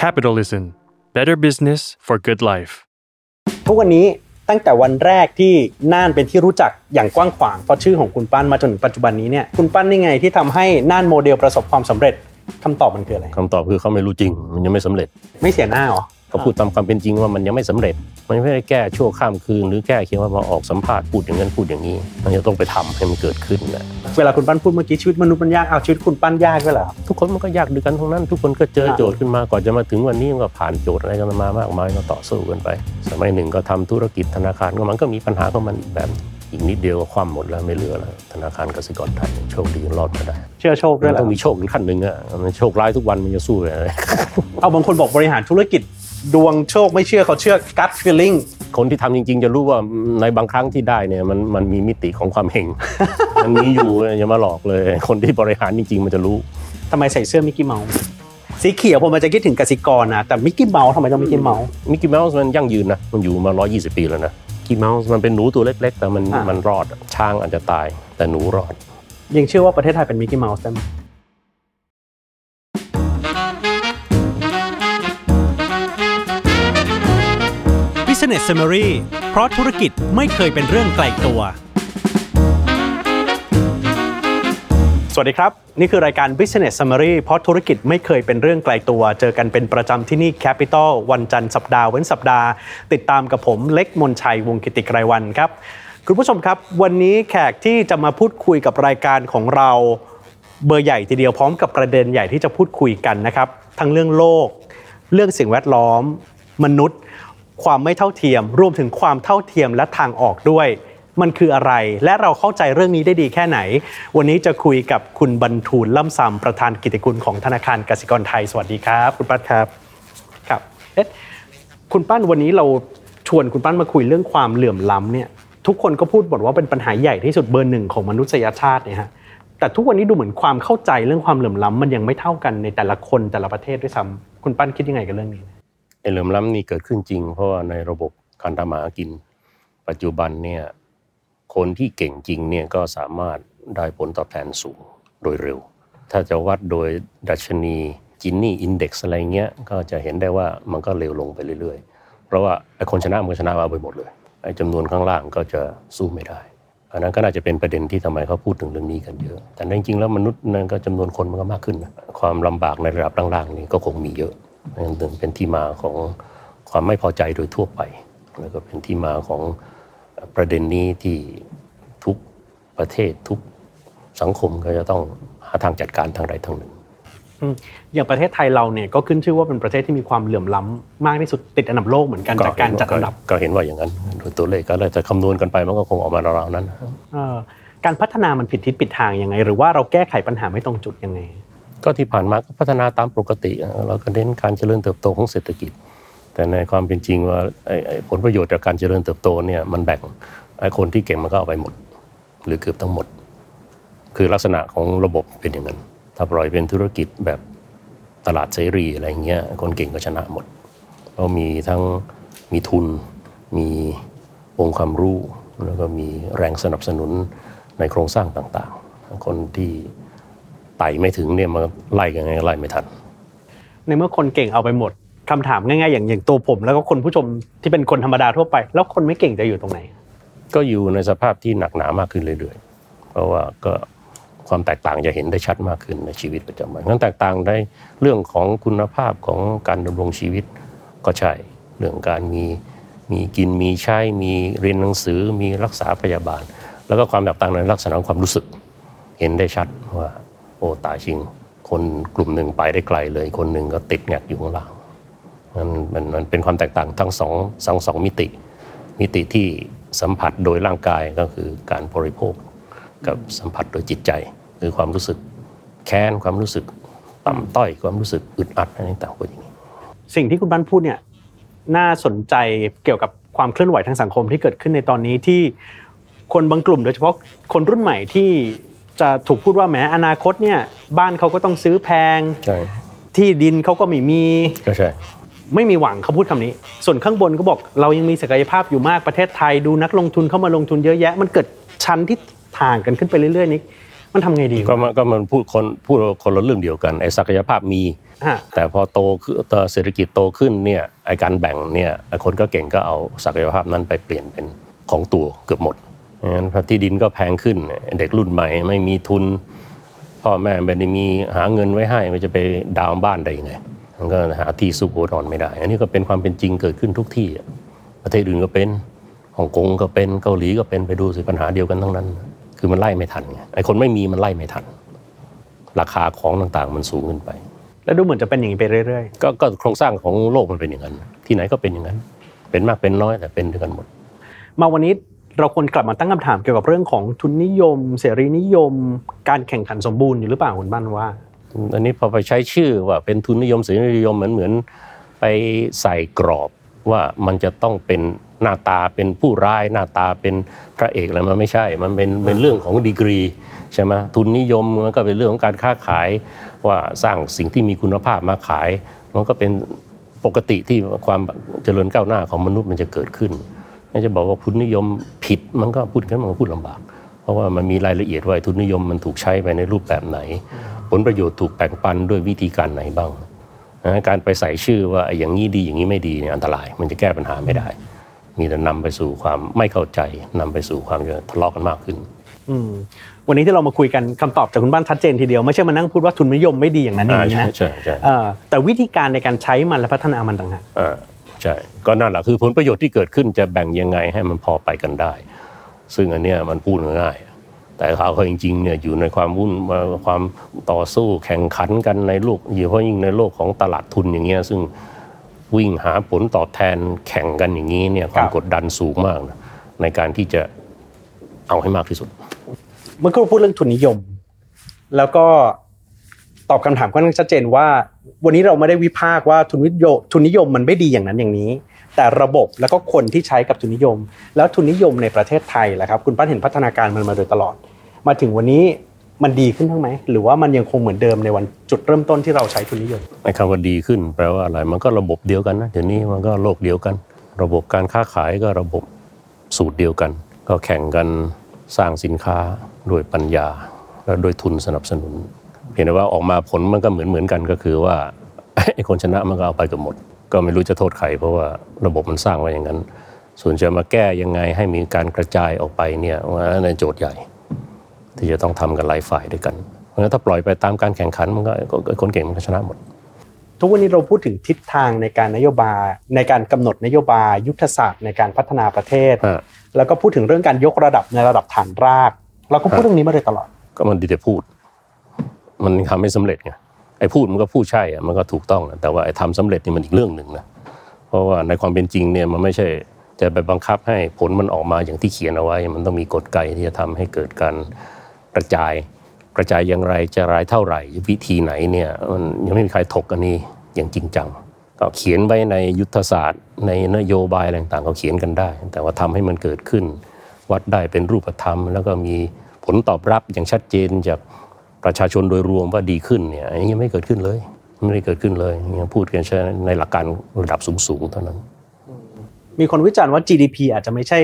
Capitalism Better Business for Good Life ทุกวันนี้ตั้งแต่วันแรกที่น่านเป็นที่รู้จักอย่างกว้างขวางเพราะชื่อของคุณปั้นมาจนถึงปัจจุบันนี้เนี่ยคุณปั้นนี่ไงที่ทำให้น่านโมเดลประสบความสำเร็จคำตอบมันคืออะไรคำตอบคือเขาไม่รู้จริง มันยังไม่สำเร็จ ไม่เสียหน้าเหรอ เขาพูดตามความเป็นจริงว่ามันยังไม่สำเร็จ มันไม่ได้แก้ชั่วข้ามคืน หรือแก้เพียงว่ามาออกสัมภาษณ์พูดอย่างนั้นพูดอย่างนี้ มันจะต้องไปทำให้มันเกิดขึ้นนะเวลาคุณปั้นพูดเมื่อกี้ชีวิตมนุษย์มันยากเอาชีวิตคุณปั้นยากด้วยเหรอครับทุกคนมันก็ยากด้วยกันทั้งนั้น ทุกคนก็เจอครับโจทย์ขึ้นมาก่อนจะมาถึงวันนี้มันก็ผ่านโจทย์อะไรกันมามากมายก็ต่อสู้กันไป สมัยหนึ่งก็ทำธุรกิจธนาคารก็มันก็มีปัญหาของมันอีกแบบอีกนิดเดียวก็คว่ำหมดแล้วไม่เหลือแล้วธนาคารกสิกรไทยโชคดีรอดมาได้ เชื่อโชคด้วยมันเหรอต้องมีโชคถึงขั้นหนึ่งอะมันโชคร้ายทุกวันมันจะสู้อะไรเอาบางคนบอกบริหารธุรกิจ ดวงโชคไม่เชื่อเขาเชื่อ gut feeling คนที่ทำจริง ๆ จะรู้ว่าในบางครั้งที่ได้เนี่ยมันมันมีมิติของความเฮงมันมีอยู่อย่ามาหลอกเลย คนที่บริหารจริง ๆ มันจะรู้ทำไมใส่เสื้อมิกกี้เมาส์สีเขียวผมมันจะคิดถึงกสิกรนะแต่มิกกี้เมาส์ทำไมต้องมิกกี้เมาส์มิกกี้เมาส์มันยั่งยืนนะมันอยู่มา 120 ปีแล้วนะมิกกี้เมาส์มันเป็นหนูตัวเล็ก ๆ แต่มันอ่ามันมันรอดอะช้างอาจจะตาย แต่หนูรอด ยังเชื่อว่าประเทศไทยเป็นมิกกี้เมาส์ได้ไหม Business Summary เพราะธุรกิจไม่เคยเป็นเรื่องไกลตัว สวัสดีครับ นี่คือรายการ Business Summary เพราะธุรกิจไม่เคยเป็นเรื่องไกลตัว เจอกันเป็นประจำที่นี่ Capital วันจันทร์สัปดาห์เว้นสัปดาห์ ติดตามกับผมเล็กมนชัยวงกิติไกรวันครับ คุณผู้ชมครับ วันนี้แขกที่จะมาพูดคุยกับรายการของเราเบอร์ใหญ่ทีเดียวพร้อมกับประเด็นใหญ่ที่จะพูดคุยกันนะครับ ทั้งเรื่องโลก เรื่องสิ่งแวดล้อม มนุษย์ ความไม่เท่าเทียม รวมถึงความเท่าเทียมและทางออกด้วย มันคืออะไร และเราเข้าใจเรื่องนี้ได้ดีแค่ไหน วันนี้จะคุยกับคุณบรรทูลล่ำซำประธานกิตติคุณของธนาคารกสิกรไทย สวัสดีครับ คุณปั้นครับครับเอ๊ะคุณปั้นวันนี้เราชวนคุณปั้นมาคุยเรื่องความเหลื่อมล้ำเนี่ยทุกคนก็พูดหมดว่าเป็นปัญหาใหญ่ที่สุดเบอร์หนึ่งของมนุษยชาติเนี่ยฮะแต่ทุกวันนี้ดูเหมือนความเข้าใจเรื่องความเหลื่อมล้ำมันยังไม่เท่ากันในแต่ละคนแต่ละประเทศด้วยซ้ำคุณปั้นคิดยังไงกับเรื่องนี้ไอ้ เหลื่อมล้ำนี่เกิดขึ้นจริง เพราะว่าในระบบการทำมาหากิน ปัจจุบันเนี่ยคนที่เก่งจริงเนี่ยก็สามารถได้ผลตอบแทนสูงโดยเร็ว ถ้าจะวัดโดยดัชนีจินนี่อินเด็กซ์อะไรเงี้ยก็จะเห็นได้ว่ามันก็เร็วลงไปเรื่อยๆ เพราะว่าไอ้คนชนะมันชนะมาไปหมดเลยไอ้จำนวนข้างล่างก็จะสู้ไม่ได้อันนั้นก็น่าจะเป็นประเด็นที่ทำไมเขาพูดถึงเรื่องนี้กันเยอะ แต่จริงๆแล้วมนุษย์นั่นก็จำนวนคนมันก็มากขึ้น ความลำบากในระดับล่างๆนี่ก็คงมีเยอะ นั่นถึงเป็นที่มาของความไม่พอใจโดยทั่วไป แล้วก็เป็นที่มาของประเด็นนี้ที่ทุกประเทศทุกสังคมก็จะต้องหาทางจัดการทางใดทางหนึ่งอืมอย่างประเทศไทยเราเนี่ยก็ขึ้นชื่อว่าเป็นประเทศที่มีความเหลื่อมล้ำมากที่สุดติดอันดับโลกเหมือนกันจากการจัดอันดับ ก็เห็นว่าอย่างนั้นโดยตัวเลขก็เลยจะคำนวณกันไปมันก็คงออกมาราวๆนั้นเอ่อการพัฒนามันผิดทิศผิดทางยังไง หรือว่าเราแก้ไขปัญหาไม่ตรงจุดยังไง ก็ที่ผ่านมาก็พัฒนาตามปกติ เราก็เน้นการเจริญเติบโตของเศรษฐกิจ แต่ในความเป็นจริงว่าผลประโยชน์จากการเจริญเติบโตเนี่ยมันแบ่งไอ้คนที่เก่งมันก็เอาไปหมด หรือเกือบทั้งหมด คือลักษณะของระบบเป็นอย่างนั้น ถ้าปล่อยเป็นธุรกิจแบบตลาดเสรีอะไรเงี้ยคนเก่งก็ชนะหมดเพราะมีทั้งมีทุน มีองค์ความรู้ แล้วก็มีแรงสนับสนุนในโครงสร้างต่างๆ คนที่ ไต่ไม่ถึงเนี่ยมันไล่กันไงไล่ไม่ทัน ในเมื่อคนเก่งเอาไปหมดคำถามง่ายๆอย่างอย่างตัวผม แล้วก็คนผู้ชมที่เป็นคนธรรมดาทั่วไป แล้วคนไม่เก่งจะอยู่ตรงไหน ก็อยู่ในสภาพที่หนักหนามากขึ้นเรื่อยๆ เพราะว่าก็ความแตกต่างจะเห็นได้ชัดมากขึ้นในชีวิตประจำวันงั้นแตกต่างได้เรื่องของคุณภาพของการดำรงชีวิตก็ใช่เรื่องการมีมีกินมีใช้มีเรียนหนังสือมีรักษาพยาบาล แล้วก็ความแตกต่างในลักษณะของความรู้สึก เห็นได้ชัดว่าโอ้ ตายจริง คนกลุ่มหนึ่งไปได้ไกลเลย คนหนึ่งก็ติดแงกอยู่ข้างล่างมันมันมันเป็นความแตกต่างทั้งสองสองสองมิติ มิติที่สัมผัสโดยร่างกายก็คือการบริโภค กับสัมผัสโดยจิตใจ คือความรู้สึกแค้นความรู้สึกต่ำต้อยความรู้สึกอึดอัดอะไรต่างๆอย่างนี้สิ่งที่คุณบ้านพูดเนี่ยน่าสนใจเกี่ยวกับความเคลื่อนไหวทางสังคมที่เกิดขึ้นในตอนนี้ที่คนบางกลุ่มโดยเฉพาะคนรุ่นใหม่ที่ จะถูกพูดว่าแหมอนาคตเนี่ยบ้านเขาก็ต้องซื้อแพง ใช่ที่ดินเขาก็ไม่มี ก็ใช่ ไม่มีหวังเขาพูดคำนี้ ส่วนข้างบนก็บอกเรายังมีศักยภาพอยู่มากประเทศไทยดูนักลงทุนเข้ามาลงทุนเยอะแยะ มันเกิดชั้นที่ถ่างกันขึ้นไปเรื่อยๆนี้มันทำไงดีก็มันก็มันพูดคนพูดคนละเรื่องเดียวกันไอ้ศักยภาพมี ฮะ แต่พอโตขึ้นเศรษฐกิจโตขึ้นเนี่ยไอ้การแบ่งเนี่ยไอ้คนก็เก่งก็เอาศักยภาพนั้นไปเปลี่ยนเป็นของตัวเกือบหมด งั้นพอที่ดินก็แพงขึ้น เด็กรุ่นใหม่ไม่มีทุน พ่อแม่ไม่ได้มีหาเงินไว้ให้มันจะไปดาวน์บ้านได้ยังไงมันก็หาที่ซุกหัวนอนไม่ได้ อันนี้ก็เป็นความเป็นจริงเกิดขึ้นทุกที่อะประเทศอื่นก็เป็นฮ่องกงก็เป็นเกาหลีก็เป็นไปดูสิปัญหาเดียวกันทั้งนั้น คือมันไล่ไม่ทันไงไอ้คนไม่มีมันไล่ไม่ทัน ราคาของต่างๆ มันสูงขึ้นไป แล้วดูเหมือนจะเป็นอย่างนี้ไปเรื่อยก็ก็โครงสร้างของโลกมันเป็นอย่างนั้น ที่ไหนก็เป็นอย่างนั้น เป็นมากเป็นน้อยแต่เป็นด้วยกันหมดๆมาวันนี้ เราควรกลับมาตั้งคำถามเกี่ยวกับเรื่องของทุนนิยม เสรีนิยม การแข่งขันสมบูรณ์อยู่หรือเปล่าคุณบ้านว่า อันนี้พอไปใช้ชื่อว่าเป็นทุนนิยมเสรีนิยมเหมือนเหมือนไปใส่กรอบว่ามันจะต้องเป็นหน้าตาเป็นผู้ร้ายหน้าตาเป็นพระเอกอะไรมันไม่ใช่ มันเป็นเป็นเรื่องของดีกรีใช่ไหมทุนนิยมมันก็เป็นเรื่องของการค้าขายว่าสร้างสิ่งที่มีคุณภาพมาขาย มันก็เป็นปกติที่ความเจริญก้าวหน้าของมนุษย์มันจะเกิดขึ้น ไม่จะบอกว่าทุนนิยมผิดมันก็พูดกันมันก็พูดลำบาก เพราะว่ามันมีรายละเอียดว่าทุนนิยมมันถูกใช้ไปในรูปแบบไหน ผลประโยชน์ถูกแบ่งปันด้วยวิธีการไหนบ้างนะการไปใส่ชื่อว่าไอ้อย่างนี้ดีอย่างนี้ไม่ดีเนี่ยอันตราย มันจะแก้ปัญหาไม่ได้ มีแต่นำไปสู่ความไม่เข้าใจนำไปสู่ความจะทะเลาะกันมากขึ้นอืมวันนี้ที่เรามาคุยกันคำตอบจากคุณบ้านชัดเจนทีเดียวไม่ใช่มานั่งพูดว่าทุนนิยมไม่ดีอย่างนั้นอย่างนี้นะใช่ใช่เอ่อแต่วิธีการในการใช้มันและพัฒนามันต่างหากอ่า ใช่ก็นั่นแหละคือผลประโยชน์ที่เกิดขึ้นจะแบ่งยังไงให้มันพอไปกันได้ ซึ่งอันเนี้ยมันพูดง่ายๆแต่เขาจริงๆเนี่ยอยู่ในความวุ่นความต่อสู้แข่งขันกันในโลกโดยเฉพาะยิ่งในโลกของตลาดทุนอย่างเงี้ยซึ่งวิ่งหาผลตอบแทนแข่งกันอย่างนี้เนี่ยความกดดันสูงมากนะในการที่จะเอาให้มากที่สุด เมื่อกี้เราพูดเรื่องทุนนิยม แล้วก็ตอบคำถามค่อนข้างชัดเจนว่า วันนี้เราไม่ได้วิพากษ์ว่าทุนนิยมทุนนิยมมันไม่ดีอย่างนั้นอย่างนี้ แต่ระบบแล้วก็คนที่ใช้กับทุนนิยม แล้วทุนนิยมในประเทศไทยแหละครับคุณป้าเห็นพัฒนาการมันมาโดยตลอด มาถึงวันนี้มันดีขึ้นทั้งไหมหรือว่ามันยังคงเหมือนเดิมในวันจุดเริ่มต้นที่เราใช้ทุนนิยมไอ้คำว่าดีขึ้น แปลว่าอะไรมันก็ระบบเดียวกันนะเดี๋ยวนี้มันก็โลกเดียวกัน ระบบการค้าขายก็ระบบสูตรเดียวกัน ก็แข่งกันสร้างสินค้าด้วยปัญญาและโดยทุนสนับสนุน เพียงแต่ว่าออกมาผลมันก็เหมือนเหมือนกันก็คือว่าไอ้คนชนะมันก็เอาไปเกับหมด ก็ไม่รู้จะโทษใครเพราะว่าระบบมันสร้างไว้อย่างนั้น ส่วนจะมาแก้ยังไงให้มีการกระจายออกไปเนี่ยว่าในนโจทย์ใหญ่ ที่จะต้องทำกันหลายฝ่ายด้วยกัน เพราะฉะนั้นถ้าปล่อยไปตามการแข่งขันมันก็ก็คนเก่งมันก็ชนะหมด ทุกวันนี้เราพูดถึงทิศทางในการนโยบายในการกำหนดนโยบายยุทธศาสตร์ในการพัฒนาประเทศฮะแล้วก็พูดถึงเรื่องการยกระดับในระดับฐานราก เราก็พูดเรื่องนี้มาโดยตลอดก็มันดีแต่พูด มันทำไม่สำเร็จไงไอ้พูดมันก็พูดใช่อะมันก็ถูกต้องนะแต่ว่าไอ้ทำสำเร็จนี่มันอีกเรื่องหนึ่งนะเพราะว่าในความเป็นจริงเนี่ยมันไม่ใช่จะไปบังคับให้ผลมันออกมาอย่างที่เขียนเอาไว้ มันต้องมีกฎไกที่จะทำให้เกิดการกระจาย กระจายอย่างไรจะรายเท่าไหร่ วิธีไหนเนี่ยมันยังไม่มีใครถกกันนี่อย่างจริงจังก็เขียนไว้ในยุทธศาสตร์ ในนโยบายอะไรต่างๆก็เขียนกันได้ แต่ว่าทำให้มันเกิดขึ้น วัดได้เป็นรูปธรรม แล้วก็มีผลตอบรับอย่างชัดเจนจาก ประชาชนโดยรวมว่าดีขึ้นเนี่ยอันนี้ยังไม่เกิดขึ้นเลยไม่ได้เกิดขึ้นเลยยังพูดกันแค่ในหลักการระดับสูงๆเท่านั้น มีคนวิจารณ์ว่า GDP อาจจะไม่ใช่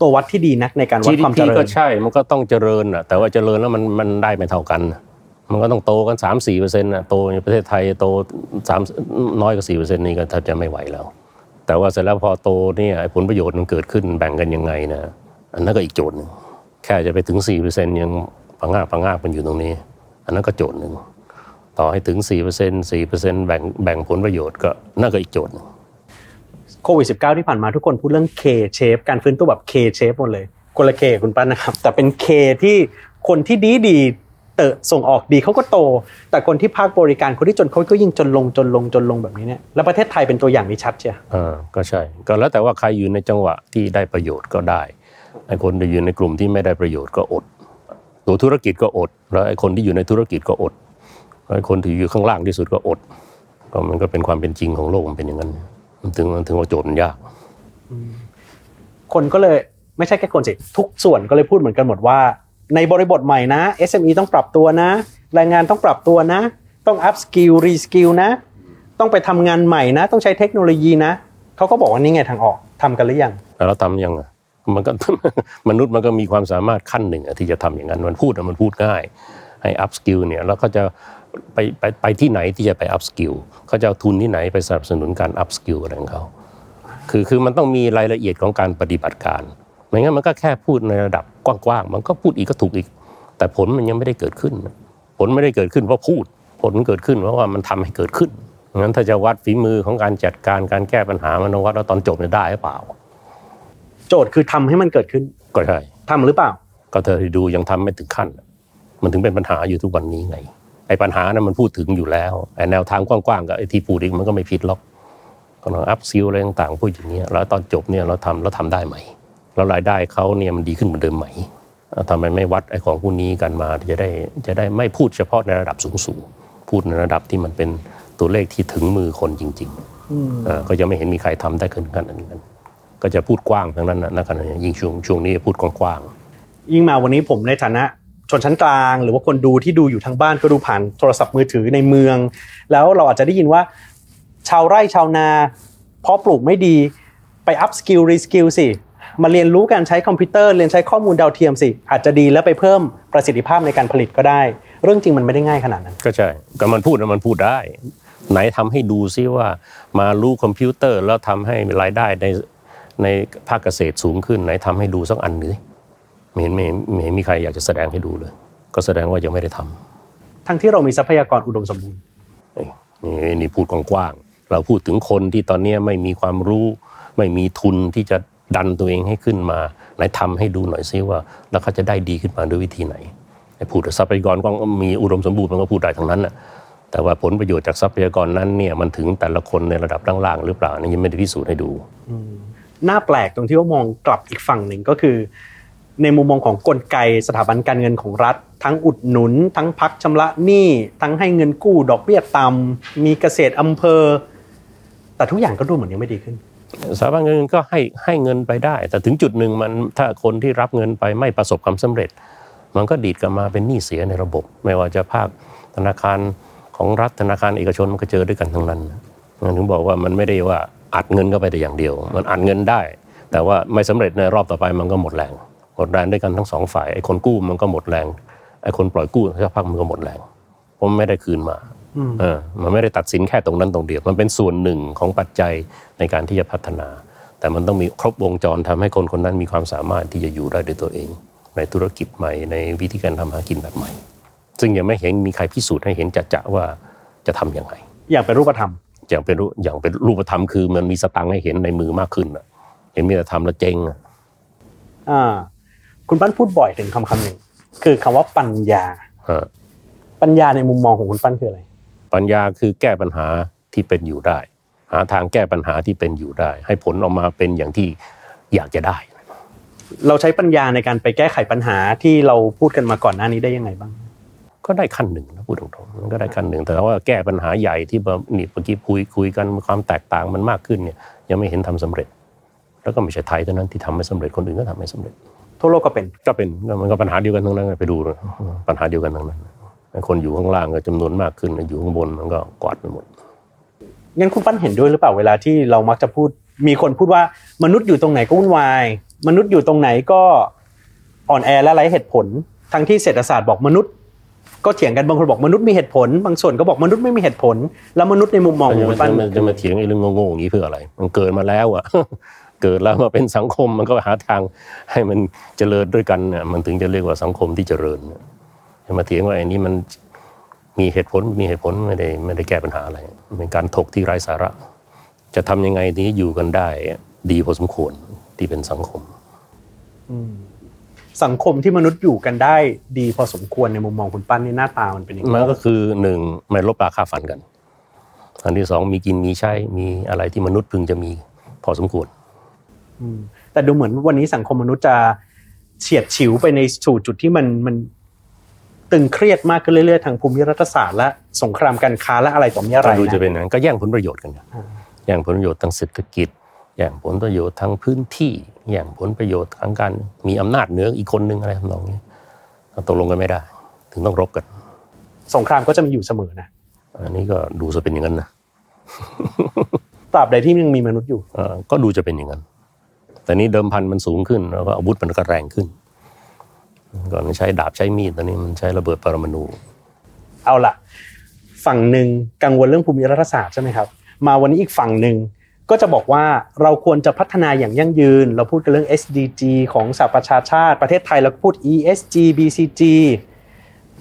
ตัววัดที่ดีนักในการวัดความเจ GDP ริก็ญใช่ มันก็ต้องเจริญอะแต่ว่าเจริญแล้วมันมันได้ไม่เท่ากัน มันก็ต้องโตกัน 3 4เปอร์เซ็นต์อะโตในประเทศไทยโตสามน้อยกว่า4เปอร์เซ็นต์นี่ก็แทบจะไม่ไหวแล้ว แต่ว่าเสร็จแล้วพอโตเนี่ยไอ้ผลประโยชน์มันเกิดขึ้นแบ่งกันยังไงนะอันนั้นก็อีกโจทย์หนึ่งแค่จะไปถึง4เปอร์เซ็นต์ยังปังงากปังงากมันอยู่ตรงนี้ อันนั้นก็โจทย์หนึ่งต่อให้ถึง4เปอร์เซ็นต์4เปอร์เซ็นต์แบ่งแบ่งผลประโยชน์ก็นั่นก็อีกโจทย์หนึ่งโควิด -19 ที่ผ่านมาทุกคนพูดเรื่อง K shape การฟื้นตัวแบบ K shape หมดเลยคนละ K คุณป้านะครับ แต่เป็น K ที่คนที่ดีดีๆเตะส่งออกดีเขาก็โต แต่คนที่ภาคบริการคนที่จนเขาก็ยิ่งจนลงจนลงจนลงแบบนี้เนี่ยแล้วประเทศไทยเป็นตัวอย่างที่ชัดเชียวอ่าก็ใช่ ก็แล้วแต่ว่าใครอยู่ในจังหวะที่ได้ประโยชน์ก็ได้ไอ้คนที่อยู่ในกลุ่มที่ไม่ได้ประโยชน์ก็อด ตัวธุรกิจก็อด แล้วไอ้คนที่อยู่ในธุรกิจก็อดแล้วไอ้คนที่อยู่ข้างล่างที่สุดก็อด ก็มันก็เป็นความเป็นจริงของโลกมันเป็นอย่างนั้นมันถึงมันถึงว่าโจทย์มันยาก คนก็เลยไม่ใช่แค่คนสิทุกส่วนก็เลยพูดเหมือนกันหมดว่า ในบริบทใหม่นะ SME ต้องปรับตัวนะแรงงานต้องปรับตัวนะ ต้อง up skill re skill นะ ต้องไปทำงานใหม่นะ ต้องใช้เทคโนโลยีนะเขาก็บอกว่านี่ไงทางออกทำกันหรือยังแล้วเราทำยังอะ มันก็มนุษย์มันก็มีความสามารถขั้นหนึ่งที่จะทำอย่างนั้นมันพูดมันพูดง่ายให้ up skill เนี่ยแล้วเขาจะไปไปไปที่ไหนที่จะไป up skill เขาจะเอาทุนที่ไหนไปสนับสนุนการ up skill อะไรของเขาคือคือมันต้องมีรายละเอียดของการปฏิบัติการไม่งั้นมันก็แค่พูดในระดับกว้างๆมันก็พูดอีกก็ถูกอีก แต่ผลมันยังไม่ได้เกิดขึ้น ผลไม่ได้เกิดขึ้นเพราะพูด ผลเกิดขึ้นเพราะว่ามันทำให้เกิดขึ้นงั้นถ้าจะวัดฝีมือของการจัดการการแก้ปัญหามันต้องวัดว่าตอนจบเนี่ยได้หรือเปล่า โจทย์คือทำให้มันเกิดขึ้น ก็ใช่ทำหรือเปล่า ก็เธอดูยังทำไม่ถึงขั้น มันถึงเป็นปัญหาอยู่ทุกวันนี้ไงไอ้ปัญหานั้นมันพูดถึงอยู่แล้วไอ้แนวทางกว้างๆกับไอ้ที่พูดอีกมันก็ไม่ผิดหรอกก็ลองอัพซิลอะไรต่างๆพูดอย่างเนี้ยแล้วตอนจบเนี่ยเราทำเราทำได้ไหมแล้วรายได้เขาเนี่ยมันดีขึ้นเหมือนเดิมไหมเอ่อทำไมไม่วัดไอ้ของพวกนี้กันมาจะได้จะได้ไม่พูดเฉพาะในระดับสูงๆพูดในระดับที่มันเป็นตัวเลขที่ถึงมือคนจริงๆเอ่อก็ยังไม่เห็นมีใครทำได้ขนาดนั้น กันก็จะพูดกว้างทั้งนั้นนะณขณะนี้ยิ่งช่วงช่วงนี้พูดกว้างๆยิ่งมาวันนี้ผมในฐานะชนชั้นกลาง หรือว่าคนดูที่ดูอยู่ทางบ้านก็ดูผ่านโทรศัพท์มือถือในเมือง แล้วเราอาจจะได้ยินว่า ชาวไร่ชาวนาเพาะปลูกไม่ดีไป upskill reskill สิมาเรียนรู้การใช้คอมพิวเตอร์เรียนใช้ข้อมูลดาวเทียมสิ อาจจะดีแล้วไปเพิ่มประสิทธิภาพในการผลิตก็ได้ เรื่องจริงมันไม่ได้ง่ายขนาดนั้น ก็ใช่ก็มันพูดนะมันพูดได้ ไหนทำให้ดูซิว่ามารู้คอมพิวเตอร์แล้วทำให้รายได้ใน ในภาคเกษตรสูงขึ้นไหนทำให้ดูสักอันหนึ่งสิไม่เห็นไม่เห็นไม่เห็นมีใครอยากจะแสดงให้ดูเลย ก็แสดงว่ายังไม่ได้ทำทั้งที่เรามีทรัพยากรอุดมสมบูรณ์นี่นี่พูดกว้างๆเราพูดถึงคนที่ตอนนี้ไม่มีความรู้ ไม่มีทุนที่จะดันตัวเองให้ขึ้นมาไหนทำให้ดูหน่อยซิว่า แล้วเขาจะได้ดีขึ้นมาด้วยวิธีไหนไอ้พูดถึงทรัพยากรก็มีอุดมสมบูรณ์มันก็พูดได้ทั้งนั้นแหละแต่ว่าผลประโยชน์จากทรัพยากรนั้นเนี่ยมันถึงแต่ละคนในระดับล่างๆหรือเปล่านี่ยังไม่ได้พิสูจน์ให้ดู น่าแปลกตรงที่ว่ามองกลับอีกฝั่งหนึ่งก็คือ ในมุมมองของกลไกสถาบันการเงินของรัฐ ทั้งอุดหนุน ทั้งพักชำระหนี้ทั้งให้เงินกู้ดอกเบี้ยต่ำมีเกษตรอำเภอ แต่ทุกอย่างก็ดูเหมือนยังไม่ดีขึ้นสถาบันเงินก็ให้ให้เงินไปได้ แต่ถึงจุดหนึ่งมันถ้าคนที่รับเงินไปไม่ประสบความสำเร็จ มันก็ดีดกลับมาเป็นหนี้เสียในระบบ ไม่ว่าจะภาคธนาคารของรัฐธนาคารเอกชนมันก็เจอด้วยกันทั้งนั้นถึงบอกว่ามันไม่ได้ว่า อัดเงินเข้าไปแต่อย่างเดียว มันอัดเงินได้ แต่ว่าไม่สำเร็จในรอบต่อไปมันก็หมดแรงหมดแรงด้วยกันทั้งสองฝ่ายไอ้คนกู้มันก็หมดแรงไอ้คนปล่อยกู้สักพักมันก็หมดแรงเพราะมันไม่ได้คืนมาเออมันไม่ได้ตัดสินแค่ตรงนั้นตรงเดียวมันเป็นส่วนหนึ่งของปัจจัยในการที่จะพัฒนา แต่มันต้องมีครบวงจรทำให้คนคนนั้นมีความสามารถที่จะอยู่ได้ด้วยตัวเอง ในธุรกิจใหม่ในวิธีการทำหากินแบบใหม่ ซึ่งยังไม่เห็นมีใครพิสูจน์ให้เห็นจัดๆว่าจะทำอย่างไรอย่างเป็นรูปธรรม อย่างเป็นรูอย่างเป็นรูปธรรมคือมันมีสตังค์ให้เห็นในมือมากขึ้นอะเห็นมีแต่ทำแล้วเจ๊งอะอ่า คุณปั้นพูดบ่อยถึงคำคำหนึ่งคือคำว่าปัญญาฮะปัญญาในมุมมองของคุณปั้นคืออะไร ปัญญาคือแก้ปัญหาที่เป็นอยู่ได้ หาทางแก้ปัญหาที่เป็นอยู่ได้ ให้ผลออกมาเป็นอย่างที่อยากจะได้ เราใช้ปัญญาในการไปแก้ไขปัญหาที่เราพูดกันมาก่อนหน้านี้ได้ยังไงบ้าง ก็ได้ขั้นหนึ่งนะพูดตรงๆมันก็ได้ขั้นหนึ่ง แต่ว่าแก้ปัญหาใหญ่ที่แบบนี่เมื่อกี้คุยคุยกันความแตกต่างมันมากขึ้นเนี่ยยังไม่เห็นทำสำเร็จ แล้วก็ไม่ใช่ไทยเท่านั้นที่ทำไม่สำเร็จคนอื่นก็ทำไม่สำเร็จ ทั่วโลกก็เป็นก็เป็นมันก็ปัญหาเดียวกันทั้งนั้นไปดูนะปัญหาเดียวกันทั้งนั้นคนอยู่ข้างล่างก็จำนวนมากขึ้นอยู่ข้างบนมันก็กวาดไปหมดงั้นคุณปั้นเห็นด้วยหรือเปล่าเวลาที่เรามักจะพูดมีคนพูดว่ามนุษย์อยู่ตรงไหนก็วุ่นวาย มนุษย์อยู่ตรงไหนก็อ่อนแอและไร้เหตุผล ทั้งที่เศรษฐศาสตร์บอกมนุษย์ ก็เถียงกันบางคนบอกมนุษย์มีเหตุผล บางส่วนก็บอกมนุษย์ไม่มีเหตุผล แล้วมนุษย์ในมุมมองของจะคุมาณปั้นจะมาจะมาเถียงไอ้เรื่องโง่ๆอย่างนี้เพื่ออะไร มันเกิดมาแล้วอะเกิดแล้วมาเป็นสังคมมันก็หาทางให้มันเจริญด้วยกันเนี่ยมันถึงจะเรียกว่าสังคมที่เจริญเนี่ยจะมาเถียงว่าไอ้นี้มันมีเหตุผลมีเหตุผลไม่ได้ไม่ได้แก้ปัญหาอะไรมันเป็นการถกที่ไร้สาระ จะทำยังไงที่อยู่กันได้ ดีพอสมควรที่เป็นสังคม สังคมที่มนุษย์อยู่กันได้ดีพอสมควรในมุมมองคุณปั้นนี่หน้าตามันเป็นยังไงมันก็คือหนึ่งไม่ลบราค่าฟันกัน อันที่สองมีกินมีใช้มีอะไรที่มนุษย์พึงจะมีพอสมควรแต่ดูเหมือนวันนี้สังคมมนุษย์จะเฉียดฉิวไปในสู่จุดที่มันมันตึงเครียดมากขึ้นเรื่อยๆทางภูมิรัฐศาสตร์และสงครามการค้าและอะไรต่อมีอะไรก็ดูจะนะเป็นอย่างนั้นก็แย่งผลประโยชน์กันเนี่ยแย่งผลประโยชน์ทางเศรษฐกิจแย่งผลประโยชน์ทางพื้นที่ แย่งผลประโยชน์ทางการมีอำนาจเหนืออีกคนนึงอะไรทำนองนี้ตกลงกันไม่ได้ ถึงต้องรบกันสงครามก็จะมีอยู่เสมอนะอันนี้ก็ดูจะเป็นอย่างนั้นนะตราบใดที่ยังมีมนุษย์อยู่เอ่อก็ดูจะเป็นอย่างนั้น แต่นี้เดิมพันมันสูงขึ้นแล้วก็อาวุธมันก็แรงขึ้น ก่อนมันใช้ดาบใช้มีดตอนนี้มันใช้ระเบิดปรมาณูเอาล่ะ ฝั่งหนึ่งกังวลเรื่องภูมิรัฐศาสตร์ใช่ไหมครับ มาวันนี้อีกฝั่งหนึ่ง ก็จะบอกว่าเราควรจะพัฒนาอย่างยั่งยืน เราพูดกันเรื่อง SDG ของสหประชาชาติ ประเทศไทยเราก็พูด ESG BCG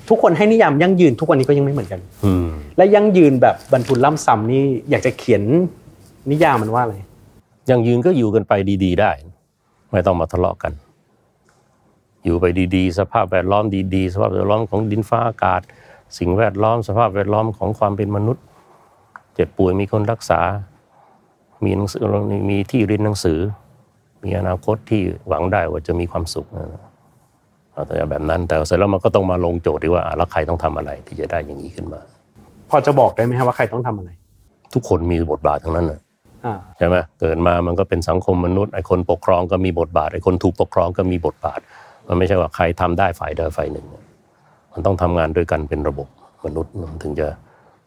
ทุกคนให้นิยามยั่งยืนทุกวันนี้ก็ยังไม่เหมือนกันอืมและยั่งยืนแบบบรรทุนล่ำซ้ำนี่อยากจะเขียนนิยามมันว่าอะไรยังยืนก็อยู่กันไปดี ๆ ได้ ไม่ต้องมาทะเลาะกัน อยู่ไปดีๆ สภาพแวดล้อมดีๆ สภาพแวดล้อมของดินฟ้าอากาศ สิ่งแวดล้อม สภาพแวดล้อมของความเป็นมนุษย์ เจ็บป่วยมีคนรักษา มีหนังสือมีที่เรียนหนังสือ มีอนาคตที่หวังได้ว่าจะมีความสุขนะเอาแต่แบบนั้น แต่เสร็จแล้วมันก็ต้องมาลงโจทย์ดีว่าอะแล้วใครต้องทำอะไรที่จะได้อย่างนี้ขึ้นมา พอจะบอกได้ไหมครับว่าใครต้องทำอะไร ทุกคนมีบทบาททั้งนั้นนะอ่าใช่ไหมเกิดมามันก็เป็นสังคมมนุษย์ไอ้คนปกครองก็มีบทบาทไอ้คนถูกปกครองก็มีบทบาท มันไม่ใช่ว่าใครทำได้ฝ่ายใดฝ่ายหนึ่ง มันต้องทำงานด้วยกันเป็นระบบมนุษย์มันถึงจะ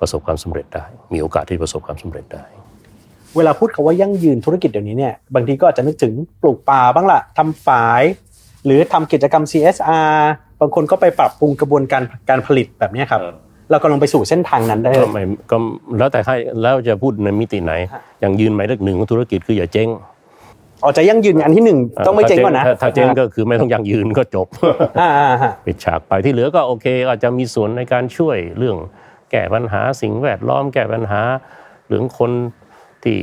ประสบความสำเร็จได้ มีโอกาสที่ประสบความสำเร็จได้ เวลาพูดคาว่ายั่งยืนธุรกิจเดี๋ยวนี้เนี่ยบางทีก็อาจจะนึกถึงปลูกป่าบ้างละทำฝาย หรือทำกิจกรรม CSR บางคนก็ไปปรับปรุงกระบวนการการผลิตแบบเนี้ยครับเออเรากำลังไปสู่เส้นทางนั้นได้ก็ไม่ก็แล้วแต่ให้แล้วจะพูดในมิติไหนฮะอย่างยืนหมายเลขหนึ่งของธุรกิจคืออย่าเจ๊งออกจะยั่งยืนอันที่หนึ่งต้องไม่เจ๊งก่อนนะถ้าถ้าเจ๊งก็คือไม่ต้องยั่งยืนก็จบอ่าอ่าฮะปิดฉากไปที่เหลือก็โอเคอาจจะมีส่วนในการช่วยเรื่อง แก้ปัญหาสิ่งแวดล้อมแก้ปัญหาเรื่องคน ที่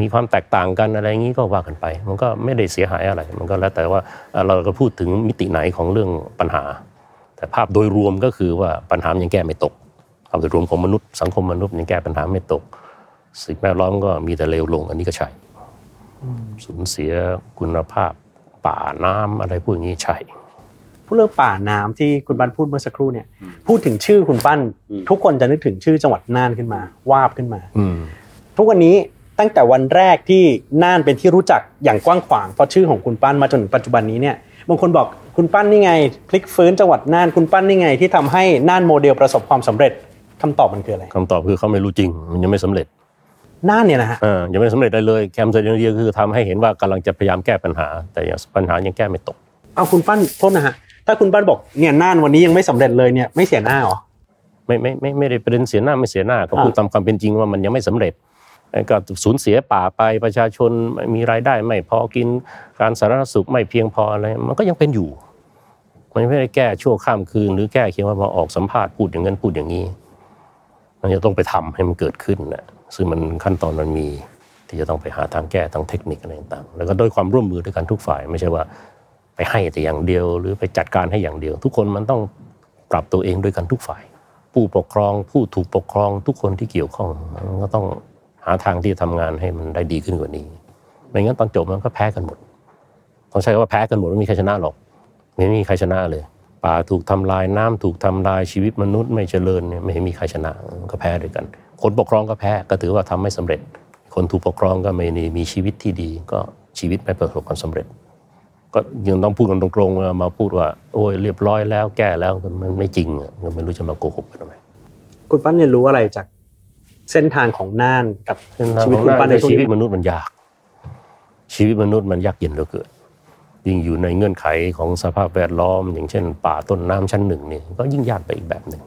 มีความแตกต่างกันอะไรอย่างนี้ก็ว่ากันไป มันก็ไม่ได้เสียหายอะไร มันก็แล้วแต่ว่าเอ่อเราก็พูดถึงมิติไหนของเรื่องปัญหา แต่ภาพโดยรวมก็คือว่าปัญหามันยังแก้ไม่ตกภาพโดยรวมของมนุษย์สังคมมนุษย์ยังแก้ปัญหาไม่ตก สิ่งแวดล้อมก็มีแต่เลวลงอันนี้ก็ใช่สูญเสียคุณภาพป่าน้ำอะไรพวกนี้ใช่พูดเรื่องป่าน้ำที่คุณปั้นพูดเมื่อสักครู่เนี่ย พูดถึงชื่อคุณปั้น ทุกคนจะนึกถึงชื่อจังหวัดน่านขึ้นมา วาบขึ้นมาอืมทุกวันนี้ ตั้งแต่วันแรกที่น่านเป็นที่รู้จักอย่างกว้างขวางเพราะชื่อของคุณปั้นมาจนถึงปัจจุบันนี้เนี่ยบางคนบอกคุณปั้นนี่ไง พลิกฟื้นจังหวัดน่านคุณปั้นนี่ไง ที่ทำให้น่านโมเดลประสบความสำเร็จคำตอบมันคืออะไรคำตอบคือเขาไม่รู้จริง มันยังไม่สำเร็จน่านเนี่ยนะฮะเออยังไม่สำเร็จได้เลยแคมเซอร์เดียคือทำให้เห็นว่ากำลังจะพยายามแก้ปัญหา แต่ยังปัญหายังแก้ไม่ตก เอาคุณปั้นโทษนะฮะถ้าคุณปั้นบอกเนี่ยน่านวันนี้ยังไม่สำเร็จเลยเนี่ยไม่เสียหน้าเหรอไม่ไม่ไม่ไม่ได้ประเด็นเสียหน้าไม่เสียหน้าก็พูดอ่าตามความเป็นจริงว่ามันยังไม่สำเร็จ ก็สูญเสียป่าไปประชาชนมีรายได้ไม่พอกินการสาธารณสุขไม่เพียงพออะไรมันก็ยังเป็นอยู่ มันไม่ได้แก้ชั่วข้ามคืน หรือแก้เพียงว่ามาออกสัมภาษณ์พูดอย่างนั้นพูดอย่างนี้มันจะต้องไปทำให้มันเกิดขึ้นนะซึ่งมันขั้นตอนมันมีที่จะต้องไปหาทางแก้ทางเทคนิคอะไรต่างๆแล้วก็ด้วยความร่วมมือด้วยกันทุกฝ่าย ไม่ใช่ว่าไปให้แต่อย่างเดียว หรือไปจัดการให้อย่างเดียว ทุกคนมันต้องปรับตัวเองด้วยกันทุกฝ่าย ผู้ปกครอง ผู้ถูกปกครองทุกคนที่เกี่ยวข้องมันก็ต้อง หาทางที่จะทำงานให้มันได้ดีขึ้นกว่านี้ ไม่งั้นตอนจบมันก็แพ้กันหมดต้องใช้คำว่าแพ้กันหมดไม่มีใครชนะหรอก ไม่มีใครชนะเลย ป่าถูกทำลายน้ำถูกทำลายชีวิตมนุษย์ไม่เจริญเนี่ยไม่มีใครชนะก็แพ้ด้วยกัน คนปกครองก็แพ้ก็ถือว่าทำไม่สำเร็จ คนถูกปกครองก็ไม่ได้มีชีวิตที่ดี ก็ชีวิตไม่ประสบความสำเร็จ ก็ยังต้องพูดกันตรงๆมาพูดว่า โอ้ยเรียบร้อยแล้วแก้แล้วมันไม่จริงมันไม่รู้จะมาโกหกกันทำไมคุณปั้นเรียนรู้อะไรจาก เส้นทางของน่านกับเส้นทางชีวิตของคุณน่าปั้นนในในช่วงชีวิตนี้มนุษย์มันยาก ชีวิตมนุษย์มันยากเย็นเหลือเกินยิ่งอยู่ในเงื่อนไขของสภาพแวดล้อม อย่างเช่น ป่าต้นน้ำชั้นหนึ่งเนี่ยก็ยิ่งยากไปอีกแบบหนึ่ง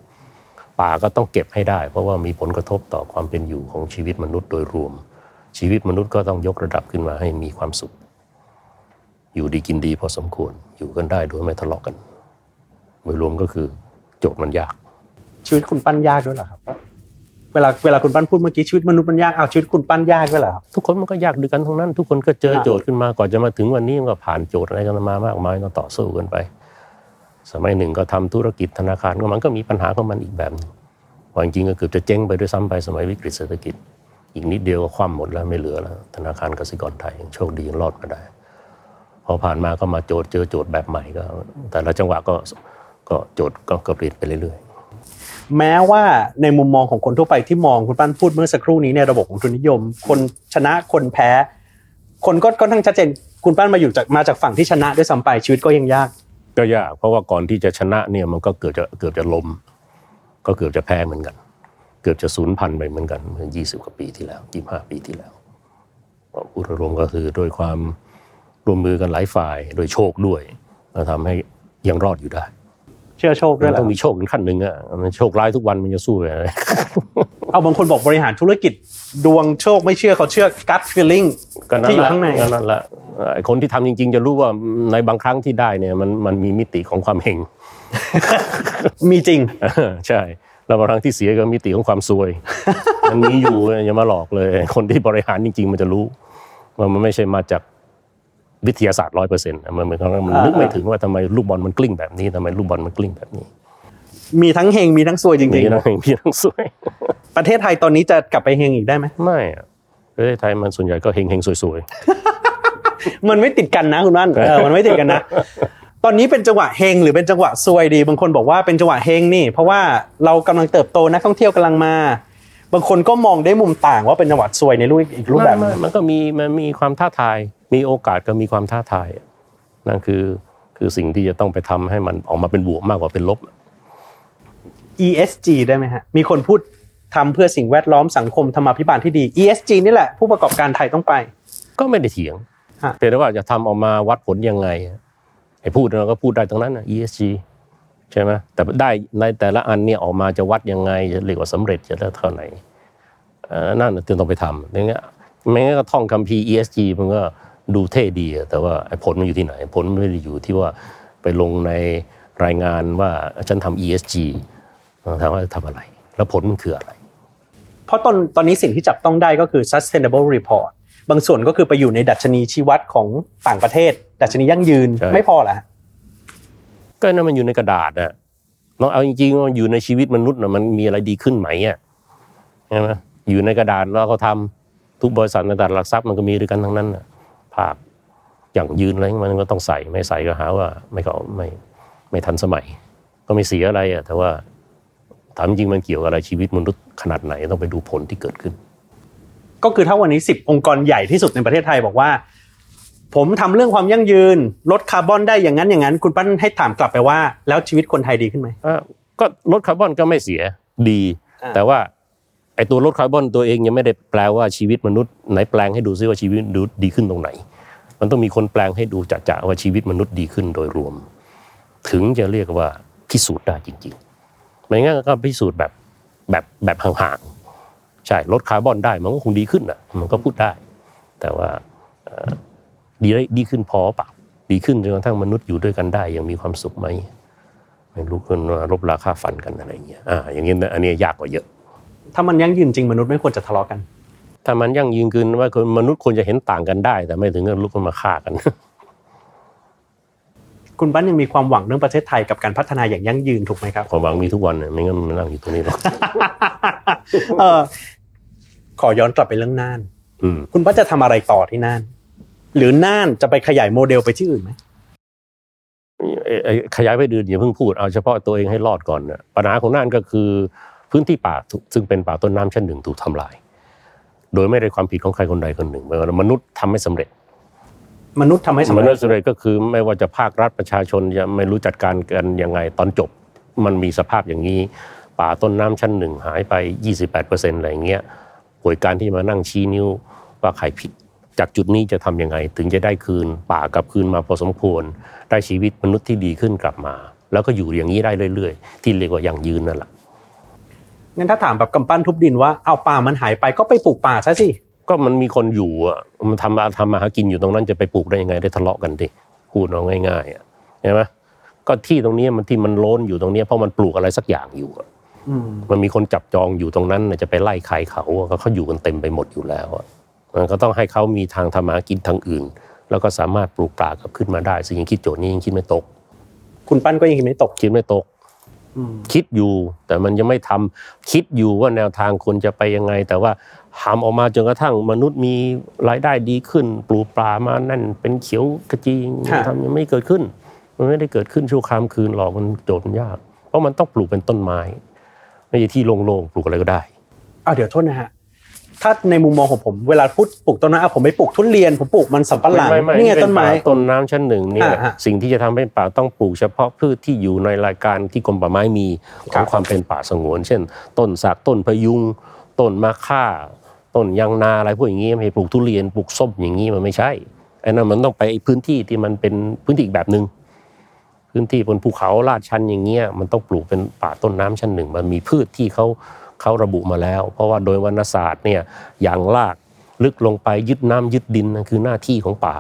ป่าก็ต้องเก็บให้ได้ เพราะว่ามีผลกระทบต่อความเป็นอยู่ของชีวิตมนุษย์โดยรวม ชีวิตมนุษย์ก็ต้องยกระดับขึ้นมาให้มีความสุข อยู่ดีกินดีพอสมควรอยู่กันได้โดยไม่ทะเลาะกันโดยรวมก็คือโจทย์มันยาก ชีวิตคุณปั้นยากด้วยเหรอครับ เวลาเวลาคุณปั้นพูดเมื่อกี้ชีวิตมนุษย์มันยากเอาชีวิตคุณปั้นยากด้วยเหรอทุกคนมันก็ยากด้วยกันทั้งนั้น ทุกคนก็เจอโจทย์ขึ้นมาก่อนจะมาถึงวันนี้มันก็ผ่านโจทย์อะไรกันมามากมายก็ต่อสู้กันไป สมัยหนึ่งก็ทำธุรกิจธนาคารก็มันก็มีปัญหาของมันอีกแบบหนึ่งว่าจริงก็เกือบจะเจ๊งไปด้วยซ้ำไปสมัยวิกฤตเศรษฐกิจ อีกนิดเดียวก็คว่ำหมดแล้วไม่เหลือแล้ว ธนาคารกสิกรไทยโชคดียังรอดมาได้ พอผ่านมาก็มาโจทย์เจอโจทย์แบบใหม่ก็ แต่ละจังหวะก็ก็โจทย์ก็ก็เปลี่ยนไปเรื่อย แม้ว่าในมุมมองของคนทั่วไปที่มองคุณปั้นพูดเมื่อสักครู่นี้ในระบบของทุนนิยม คนชนะคนแพ้ คนก็ก็ทั้างชัดเจนคุณปั้นมาอยู่จากมาจากฝั่งที่ชนะด้วยซ้ำไปชีวิตก็ยังยาก ก็ยาก เพราะว่าก่อนที่จะชนะเนี่ยมันก็เกือบจะเกือบจะล้มก็เกือบจะแพ้เหมือนกัน เกือบจะสูญพันธุ์ไปเหมือนกันเมื่อ20กว่าปีที่แล้ว25ปีที่แล้วพูดรมก็คือด้วยความร่วมมือกันหลายฝ่าย โดยโชคด้วยแล้วทำให้ยังรอดอยู่ได้ ชื่อโชคด้วยมันเหรอต้องมีโชคถึงขั้นหนึ่งอะมันโชคร้ายทุกวันมันจะสู้อะไรเอาบางคนบอกบริหารธุรกิจ ดวงโชคไม่เชื่อเขาเชื่อ gut feeling ก็นั่ที่นอยู่แหละข้างในก็นั่นแหละไอ้คนที่ทำจริง ๆ จะรู้ว่าในบางครั้งที่ได้เนี่ยมันมันมีมิติของความเฮงมีจริงใช่แล้วบางครั้งที่เสียก็มิติของความซวย มันมีอยู่อย่ามาหลอกเลย คนที่บริหารจริง ๆ มันจะรู้ว่ามันไม่ใช่มาจาก วิทยาศาสตร์ร้อยเปอร์เซ็นต์มันเหมือนกับว่ามันนึกไม่ถึงว่าทำไมลูกบอลมันกลิ้งแบบนี้ทำไมลูกบอลมันกลิ้งแบบนี้ มีทั้งเฮงมีทั้งซวยจมีริงทั้งเฮงมีทั้งซวยๆประเทศไทยตอนนี้จะกลับไปเฮงอีกได้ไหมไม่อะประเทศไทยมันส่วนใหญ่ก็เฮงเฮงๆซวยมันไม่ติดกันนะคุณว่านเออมันไม่ติดกันนะตอนนี้เป็นจังหวะเฮงหรือเป็นจังหวะซวยดี บางคนบอกว่าเป็นจังหวะเฮงนี่ เพราะว่าเรากำลังเติบโตนักท่องเที่ยวกำลังมา บางคนก็มองได้มุมต่างว่าเป็นจังหวะซวยในรูปอีกๆรูปแบบหไม่นึ่งไม่มันก็มีมันมีความท้าทาย มีโอกาสก็มีความท้าทาย นั่นคือคือสิ่งที่จะต้องไปทำให้มันออกมาเป็นบวกมากกว่าเป็นลบ ESG ได้ไหมฮะ มีคนพูดทำเพื่อสิ่งแวดล้อมสังคมธรรมาภิบาลที่ดี ESG นี่แหละ ผู้ประกอบการไทยต้องไป ก็ไม่ได้เถียงฮะเพียงแต่ว่าจะทำออกมาวัดผลยังไงไอ้พูดเราก็พูดได้ทั้งนั้นนะ ESG ใช่ไหมแต่ได้ในแต่ละอันเนี่ยออกมาจะวัดยังไงจะเรียกว่าสำเร็จจะได้เท่าไหร่เอ่อนั่นน่ะที่ต้องไปทำอย่างเงี้ยไม่งั้นก็ท่องคัมภีร์ ESG มันก็ ดูเท่ดีอะแต่ว่าไอ้ผลมันอยู่ที่ไหน ผลมันไม่ได้อยู่ที่ว่าไปลงในรายงานว่าฉันทำ ESG ถามว่าทำอะไร แล้วผลมันคืออะไร เพราะตอนตอนนี้สิ่งที่จับต้องได้ก็คือ sustainable report บางส่วนก็คือไปอยู่ในดัชนีชี้วัดของต่างประเทศ ดัชนียั่งยืนใช่ไม่พอเหรอฮะก็นั่นมันอยู่ในกระดาษอะลองเอาจริงๆว่าอยู่ในชีวิตมนุษย์น่ะมันมีอะไรดีขึ้นไหมอะใช่ไหมอยู่ในกระดาษแล้วเขาทำทุกบริษัทในตลาดหลักทรัพย์มันก็มีด้วยกันทั้งนั้นน่ะ ภาพอย่างยืนอะไรมันก็ต้องใส่ไม่ใส่ก็หาว่าไม่เขาไม่ไม่ทันสมัย ก็ไม่เสียอะไรอะแต่ว่าถามจริงมันเกี่ยวกับอะไรชีวิตมนุษย์ขนาดไหนต้องไปดูผลที่เกิดขึ้น ก็คือถ้าวันนี้ 10 องค์กรใหญ่ที่สุดในประเทศไทยบอกว่า ผมทำเรื่องความยั่งยืน ลดคาร์บอนได้อย่างนั้นอย่างนั้น คุณปั้นให้ถามกลับไปว่า แล้วชีวิตคนไทยดีขึ้นไหมอะก็ลดคาร์บอนก็ไม่เสียดีอ่าแต่ว่า ไอตัวลดคาร์บอนตัวเองยังไม่ได้แปลว่าชีวิตมนุษย์ไหนแปลงให้ดูซิว่าชีวิตมนุษย์ดีขึ้นตรงไหน มันต้องมีคนแปลงให้ดูจะๆว่าชีวิตมนุษย์ดีขึ้นโดยรวม ถึงจะเรียกว่าพิสูจน์ได้จริงๆไม่งั้นก็พิสูจน์แบบแบบแบบห่างๆใช่ลดคาร์บอนได้มันก็คงดีขึ้นอะมันก็พูดได้ แต่ว่าดีได้ดีขึ้นพอเปล่าดีขึ้นจนกระทั่งมนุษย์อยู่ด้วยกันได้อย่างมีความสุขไหมไม่รู้คนว่ารบราค่าฟันกันอะไรเงี้ยอ่าอย่างเงี้ยอันนี้ยากกว่าเยอะ ถ้ามันยั่งยืนจริงมนุษย์ไม่ควรจะทะเลาะกัน ถ้ามันยั่งยืนคืนว่าคนมนุษย์ควรจะเห็นต่างกันได้ แต่ไม่ถึงกับลุกขึ้นมาฆ่ากัน คุณปั้นยังมีความหวังเรื่องประเทศไทยกับการพัฒนาอย่างยั่งยืนถูกไหมครับความหวังมีทุกวันน่ะไม่งั้นมันนั่งอยู่ตรงนี้หรอกเออขอย้อนกลับไปเรื่องน่านอืมคุณป้าจะทำอะไรต่อที่น่าน หรือน่านจะไปขยายโมเดลไปที่อื่นไหมไอ้ไอ้ขยายไปดืนอย่าเพิ่งพูดเอาเฉพาะตัวเองให้รอดก่อนนะปัญหาของน่านก็คือ พื้นที่ป่าถูกซึ่งเป็นป่าต้นน้ำชั้นหนึ่งถูกทำลาย โดยไม่ได้ความผิดของใครคนใดคนหนึ่งมนุษย์ทำไม่สำเร็จ มนุษย์ทำให้สำมนุเร็ษจย์สำเร็จก็คือไม่ว่าจะภาครัฐประชาชนจะไม่รู้จัดการกันยังไงตอนจบ มันมีสภาพอย่างนี้ ป่าต้นน้ำชั้นหนึ่งหายไป 28%อะไรอย่างเงี้ยป่วยการที่มานั่งชี้นิ้วว่าใครผิด จากจุดนี้จะทำยังไง ถึงจะได้คืน ป่ากลับคืนมาพอสมควร ได้ชีวิตมนุษย์ที่ดีขึ้นกลับมา แล้วก็อยู่อย่างนี้ได้เรื่อย ๆ ที่เรียกว่ายั่งยืนนั่นแหละ งั้นถ้าถามแบบกำปั้นทุบดินว่าเอาป่ามันหายไปก็ไปปลูกป่าซะสิก็มันมีคนอยู่อะมันทำทำมาหากินอยู่ตรงนั้นจะไปปลูกได้ยังไงได้ทะเลาะกันดิพูดเอาง่ายๆอะใช่ไหมก็ที่ตรงนี้มันที่มันโล้นอยู่ตรงนี้เพราะมันปลูกอะไรสักอย่างอยู่อะอืมมันมีคนจับจองอยู่ตรงนั้นน่ะจะไปไล่ใครเขาอะก็เขาอยู่กันเต็มไปหมดอยู่แล้วอะมันก็ต้องให้เขามีทางทำมาหากินทางอื่น แล้วก็สามารถปลูกป่ากลับขึ้นมาได้ซึ่งยังคิดโจทย์นี้ยังคิดไม่ตก คุณปั้นก็ยังคิดไม่ตกคิดไม่ตกอืม คิดอยู่แต่มันยังไม่ทำคิดอยู่ว่าแนวทางควรจะไปยังไง แต่ว่าทำออกมาจนกระทั่งมนุษย์มีรายได้ดีขึ้น ปลูกปลามานั่นเป็นเขียวกระจีงทำยังไม่เกิดขึ้น มันไม่ได้เกิดขึ้นชั่วข้ามคืนหรอกมันโจทย์มันยาก เพราะมันต้องปลูกเป็นต้นไม้ไม่ใช่ที่โล่งๆปลูกอะไรก็ได้อ้าวเดี๋ยวโทษนะฮะ ถ้าในมุมมองของผมเวลาพูดปลูกต้นไม้อะผมไปปลูกทุเรียนผมปลูกมันสำปะหลังไม่ไม่นี่ไงเป็ต้นไม้ป่าต้นน้ำชั้นหนึ่งเนี่ยอ่าฮะสิ่งที่จะทำให้ป่าต้องปลูกเฉพาะพืชที่อยู่ในรายการที่กรมป่าไม้มีขครัองบความเป็นป่าสงวน เช่น ต้นสักต้นพะยุงต้นมะค่า ต้นยางนาอะไรพวกอย่างนี้ไม่ให้ปลูกทุเรียนปลูกส้มอย่างนี้มันไม่ใช่ไอ้นั่นมันต้องไปพื้นที่ที่มันเป็นพื้นที่อีกแบบหนึ่งพื้นที่บนภูเขาลาดชันอย่างเงี้ยมันต้องปลูกเป็นป่าต้นน้ำชั้นหนึ่งมันมีพืชที่เขา เขาระบุมาแล้ว เพราะว่าโดยวรรณศาสตร์เนี่ยอย่างลากลึกลงไปยึดน้ำยึดดินนั่นคือหน้าที่ของป่า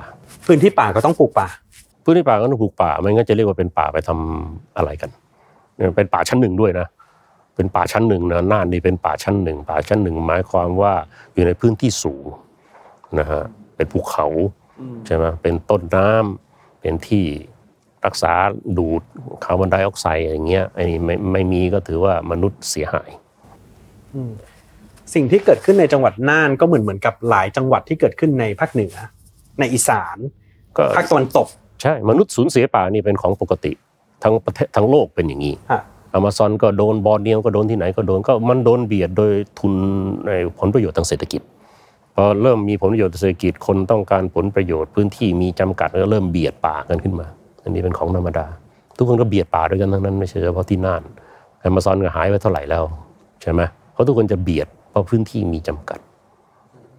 พื้นที่ป่าก็ต้องปลูกป่า พื้นที่ป่าก็ต้องปลูกป่าไมันก็จะเรียกว่าเป็นป่าไปทำอะไรกันเนี่ยเป็นป่าชั้นหนึ่งด้วยนะเป็นป่าชั้นหนึ่งนะน่านนี่เป็นป่าชั้นหนึ่งป่าชั้นหนึ่งหมายความว่าอยู่ในพื้นที่สูงนะฮะเป็นภูเขาใช่ไหมเป็นต้นน้ำเป็นที่รักษาดูดคาร์บอนไดออกไซด์อย่างเงี้ยไอ้นี่ไม่ไม่มีก็ถือว่ามนุษย์เสียหาย สิ่งที่เกิดขึ้นในจังหวัดน่านก็เหมือนเหมือนกับหลายจังหวัดที่เกิดขึ้นในภาคเหนือ ในอีสานก็ภาคตะวันตก ใช่ มนุษย์สูญเสียป่านี่เป็นของปกติ ทั้งประเทศทั้งโลกเป็นอย่างนี้ฮะอเมซอนก็โดนบอร์เนียวก็โดนที่ไหนก็โดนก็มันโดนเบียดโดยทุนในผลประโยชน์ทางเศรษฐกิจพอเริ่มมีผลประโยชน์ทางเศรษฐกิจคนต้องการผลประโยชน์พื้นที่มีจำกัดก็เริ่มเบียดป่ากันขึ้นมา อันนี้เป็นของธรรมดา ทุกคนก็เบียดป่าด้วยกันทั้งนั้นไม่ใช่เฉพาะที่น่านอเมซอนก็หายไปเท่าไหร่แล้วใช่ไหม เพราะทุกคนจะเบียดเพราะพื้นที่มีจำกัด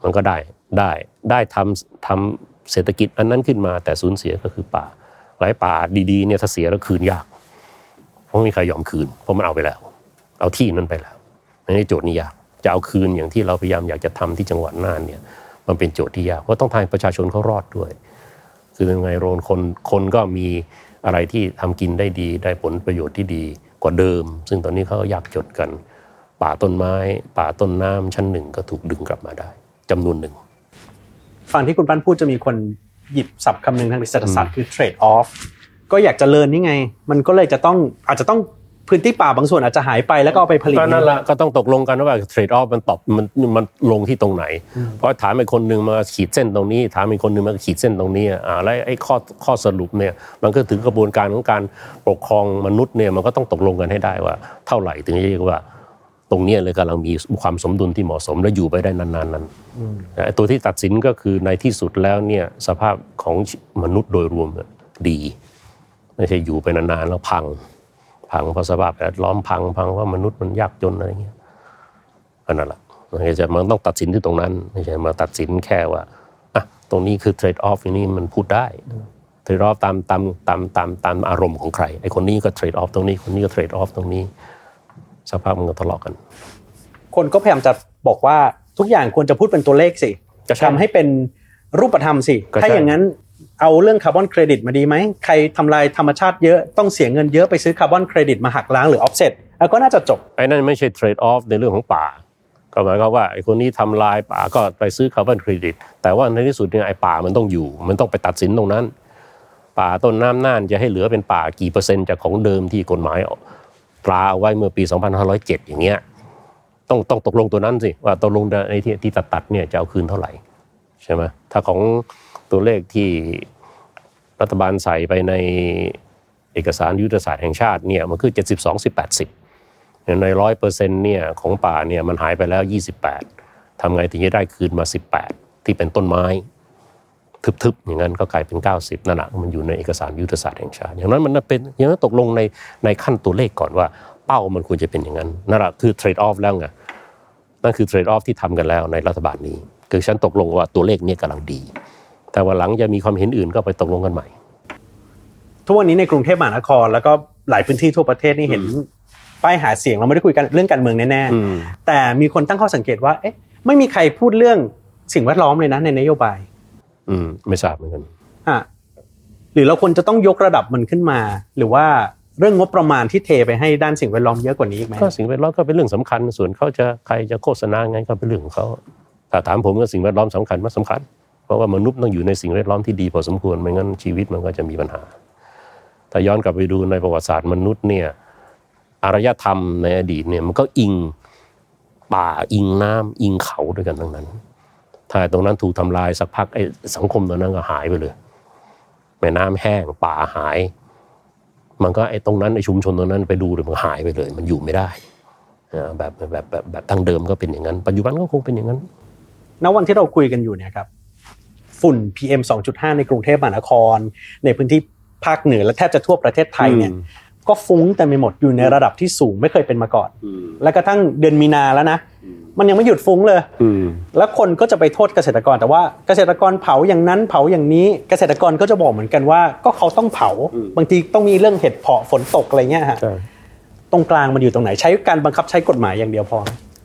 มันก็ได้ได้ได้ทำทำเศรษฐกิจอันนั้นขึ้นมาแต่สูญเสียก็คือป่าหลายป่าดีๆเนี่ยถ้าเสียแล้วคืนยาก เพราะไม่มีใครยอมคืน เพราะมันเอาไปแล้ว เอาที่นั้นไปแล้วอันนี้โจทย์นี้ยากจะเอาคืนอย่างที่เราพยายามอยากจะทำที่จังหวัดน่านเนี่ยมันเป็นโจทย์ที่ยากเพราะต้องทายประชาชนเขารอดด้วย คือยังไงโรนคนคนก็มีอะไรที่ทำกินได้ดี ได้ผลประโยชน์ที่ดีกว่าเดิม ซึ่งตอนนี้เขาก็ยากจดกัน ป่าต้นไม้ ป่าต้นน้ำชั้นหนึ่งก็ถูกดึงกลับมาได้จำนวนหนึ่ง ฟังที่คุณปั้นพูดจะมีคนหยิบศัพท์คำหนึ่งทางเศรษฐศาสตร์คือ trade off ก็อยากจะเลินนี่ไง มันก็เลยจะต้องอาจจะต้องพื้นที่ป่าบางส่วนอาจจะหายไปแล้วก็เอาไปผลิตก็นั่นแหละก็ต้องตกลงกันว่าเทรดออฟมันตอบมันมันลงที่ตรงไหน เพราะถามไอ้คนหนึ่งมาขีดเส้นตรงนี้ ถามอีกคนหนึ่งมาขีดเส้นตรงนี้อ่าแล้วไอ้ข้อข้อสรุปเนี่ยมันก็ถึงกระบวนการของการปกครองมนุษย์เนี่ยมันก็ต้องตกลงกันให้ได้ว่า เท่าไหร่ถึงจะเรียกว่าต รงเนี้ยเลยกำลังมีความสมดุลที่เหมาะสมและอยู่ไปได้นานๆนั้นไอ้ตัวที่ตัดสินก็คือในที่สุดแล้วเนี่ยสภาพของมนุษย์โดยรวมเนี่ยดีไม่ใช่อยู่ไปนานๆแล้วพัง พังเพราะสภาพแวดล้อมพังพังเพราะมนุษย์มันยากจนอะไรเงี้ยอันนั้นแหละมันก็จะมันต้องตัดสินที่ตรงนั้นไม่ใช่มาตัดสินแค่ว่าอะตรงนี้คือเทรดออฟอย่างนี้มันพูดได้trade-off ตามตามตามตามตามอารมณ์ของใครไอ้คนนี้ก็ trade-off ตรงนี้คนนี้ก็ trade-off ตรงนี้ สภาพมันก็ทะเลาะกัน คนก็พยายามจะบอกว่าทุกอย่างควรจะพูดเป็นตัวเลขสิก็ใช่ทำให้เป็นรูปธรรมสิก็ใช่ถ้าอย่างนั้นเอาเรื่องคาร์บอนเครดิตมาดีไหม ใครทำลายธรรมชาติเยอะต้องเสียเงินเยอะไปซื้อคาร์บอนเครดิตมาหักล้างหรือออฟเซ็ตแล้วก็น่าจะจบ ไอ้นั่นไม่ใช่ trade-off ในเรื่องของป่า ก็หมายความว่าไอ้คนนี้ทำลายป่าก็ไปซื้อคาร์บอนเครดิต แต่ว่าในที่สุดเนี่ยไอ้ป่ามันต้องอยู่ มันต้องไปตัดสินตรงนั้น ป่าต้นน้ำน่านจะให้เหลือเป็นป่ากี่เปอร์เซ็นต์จากของเดิมที่กฎหมาย ตราเอาไว้เมื่อปี 2507 อย่างเงี้ยต้องต้องตกลงตัวนั้นสิว่าตกลงในที่ที่ตัดตัดเนี่ยจะเอาคืนเท่าไหร่ใช่ไหมถ้าของตัวเลขที่รัฐบาลใส่ไปในเอกสารยุทธศาสตร์แห่งชาติเนี่ยมันคือ 72 10 80 ในร้อยเปอร์เซ็นต์เนี่ยของป่าเนี่ยมันหายไปแล้ว 28ทำไงถึงจะได้คืนมา 18 ที่เป็นต้นไม้ ทึบๆอย่างนั้นก็กลายเป็น 90นั่นแหละมันอยู่ในเอกสารยุทธศาสตร์แห่งชาติอย่างนั้นมันเป็นอย่างนั้นตกลงในในขั้นตัวเลขก่อนว่าเป้ามันควรจะเป็นอย่างนั้นนั่นแหละคือเทรดออฟแล้วไงนั่นคือเทรดออฟที่ทำกันแล้วในรัฐบาลนี้ คือฉันตกลงว่าตัวเลขเนี้กำลังดี แต่ว่าหลังจะมีความเห็นอื่นก็ไปตกลงกันใหม่ ทุกวันนี้ในกรุงเทพมหานคร แล้วก็หลายพื้นที่ทั่วประเทศนี่เห็นป้ายหาเสียงเราไม่ได้คุยกันเรื่องการเมืองแน่อืมๆแต่มีคนตั้งข้อสังเกตว่าเอ๊ะไม่มีใครพูดเรื่องสิ่งแวดล้อมเลยนะในนโยบาย อืมไม่ทราบเหมือนกันอะหรือเราควรจะต้องยกระดับมันขึ้นมา หรือว่าเรื่องงบประมาณที่เทไปให้ด้านสิ่งแวดล้อมเยอะกว่านี้อีกไหมก็สิ่งแวดล้อมก็เป็นเรื่องสำคัญ ส่วนเขาจะใครจะโฆษณาไงก็เป็นเรื่องของเขาถ้าถามผมก็สิ่งแวดล้อมสำคัญมากสำคัญ เพราะว่ามนุษย์ต้องอยู่ในสิ่งแวดล้อมที่ดีพอสมควรไม่งั้นชีวิตมันก็จะมีปัญหาถ้าย้อนกลับไปดูในประวัติศาสตร์มนุษย์เนี่ยอารยธรรมในอดีตเนี่ยมันก็อิงป่าอิงน้ำอิงเขาด้วยกันทั้งนั้น ถ้าตรงนั้นถูกทำลายสักพักไอ้สังคมตรงนั้นก็หายไปเลยแม่น้ำแห้งป่าหาย มันก็ไอ้ตรงนั้นไอ้ชุมชนตรงนั้นไปดูเลยมันหายไปเลย มันอยู่ไม่ได้อ่าแบบแบบแบบแบบตั้งเดิมก็เป็นอย่างนั้น ปัจจุบันก็คงเป็นอย่างนั้นณวันที่เราคุยกันอยู่เนี่ยครับฝุ่น PM 2.5 ในกรุงเทพมหานคร ในพื้นที่ภาคเหนือและแทบจะทั่วประเทศไทยเนี่ยอืม ก็ฟุ้งแต่ไม่หมดอยู่ในระดับที่สูงไม่เคยเป็นมาก่อน แล้วกระทั่งเดือนมีนาแล้วนะมันยังไม่หยุดฟุ้งเลยอืมแล้วคนก็จะไปโทษเกษตรกรแต่ว่าเกษตรกรเผาอย่างนั้นเผาอย่างนี้ เกษตรกรก็จะบอกเหมือนกันว่า ก็เขาต้องเผา บางทีต้องมีเรื่องเห็ดเพาะฝนตกอะไรเงี้ยฮะใช่ตรงกลางมันอยู่ตรงไหนใช้การบังคับใช้กฎหมายอย่างเดียวพอ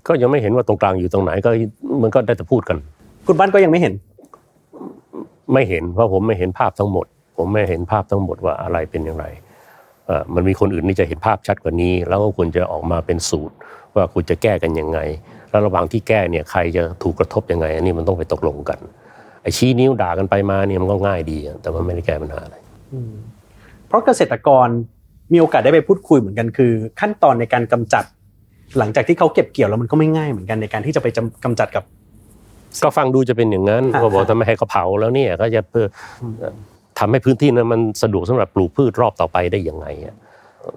ก็ยังไม่เห็นว่าตรงกลางอยู่ตรงไหนก็มันก็ได้แต่พูดกัน คุณบ้านก็ยังไม่เห็น ไม่เห็นเพราะผมไม่เห็นภาพทั้งหมด ผมไม่เห็นภาพทั้งหมดว่าอะไรเป็นอย่างไรเอ่อ มันมีคนอื่นที่จะเห็นภาพชัดกว่านี้ แล้วก็ควรจะออกมาเป็นสูตร ว่าคุณจะแก้กันยังไง แล้วระหว่างที่แก้เนี่ยใครจะถูกกระทบยังไง อันนี้มันต้องไปตกลงกันไอ้ชี้นิ้วด่ากันไปมาเนี่ยมันก็ง่ายดีอะแต่มันไม่ได้แก้ปัญหาอะไรเพราะเกษตรกรมีโอกาสได้ไปพูดคุยเหมือนกันคือ ขั้นตอนในการกำจัด หลังจากที่เขาเก็บเกี่ยวแล้วมันก็ไม่ง่ายเหมือนกันในการที่จะไปจำกำจัดกับ ก็ฟังดูจะเป็นอย่างนั้นอ่าก็บอกทำไมให้เขาเผาแล้วเนี่ยก็จะเพื่ออ ทำให้พื้นที่นั้นมันสะดวกสำหรับปลูกพืชรอบต่อไปได้ยังไง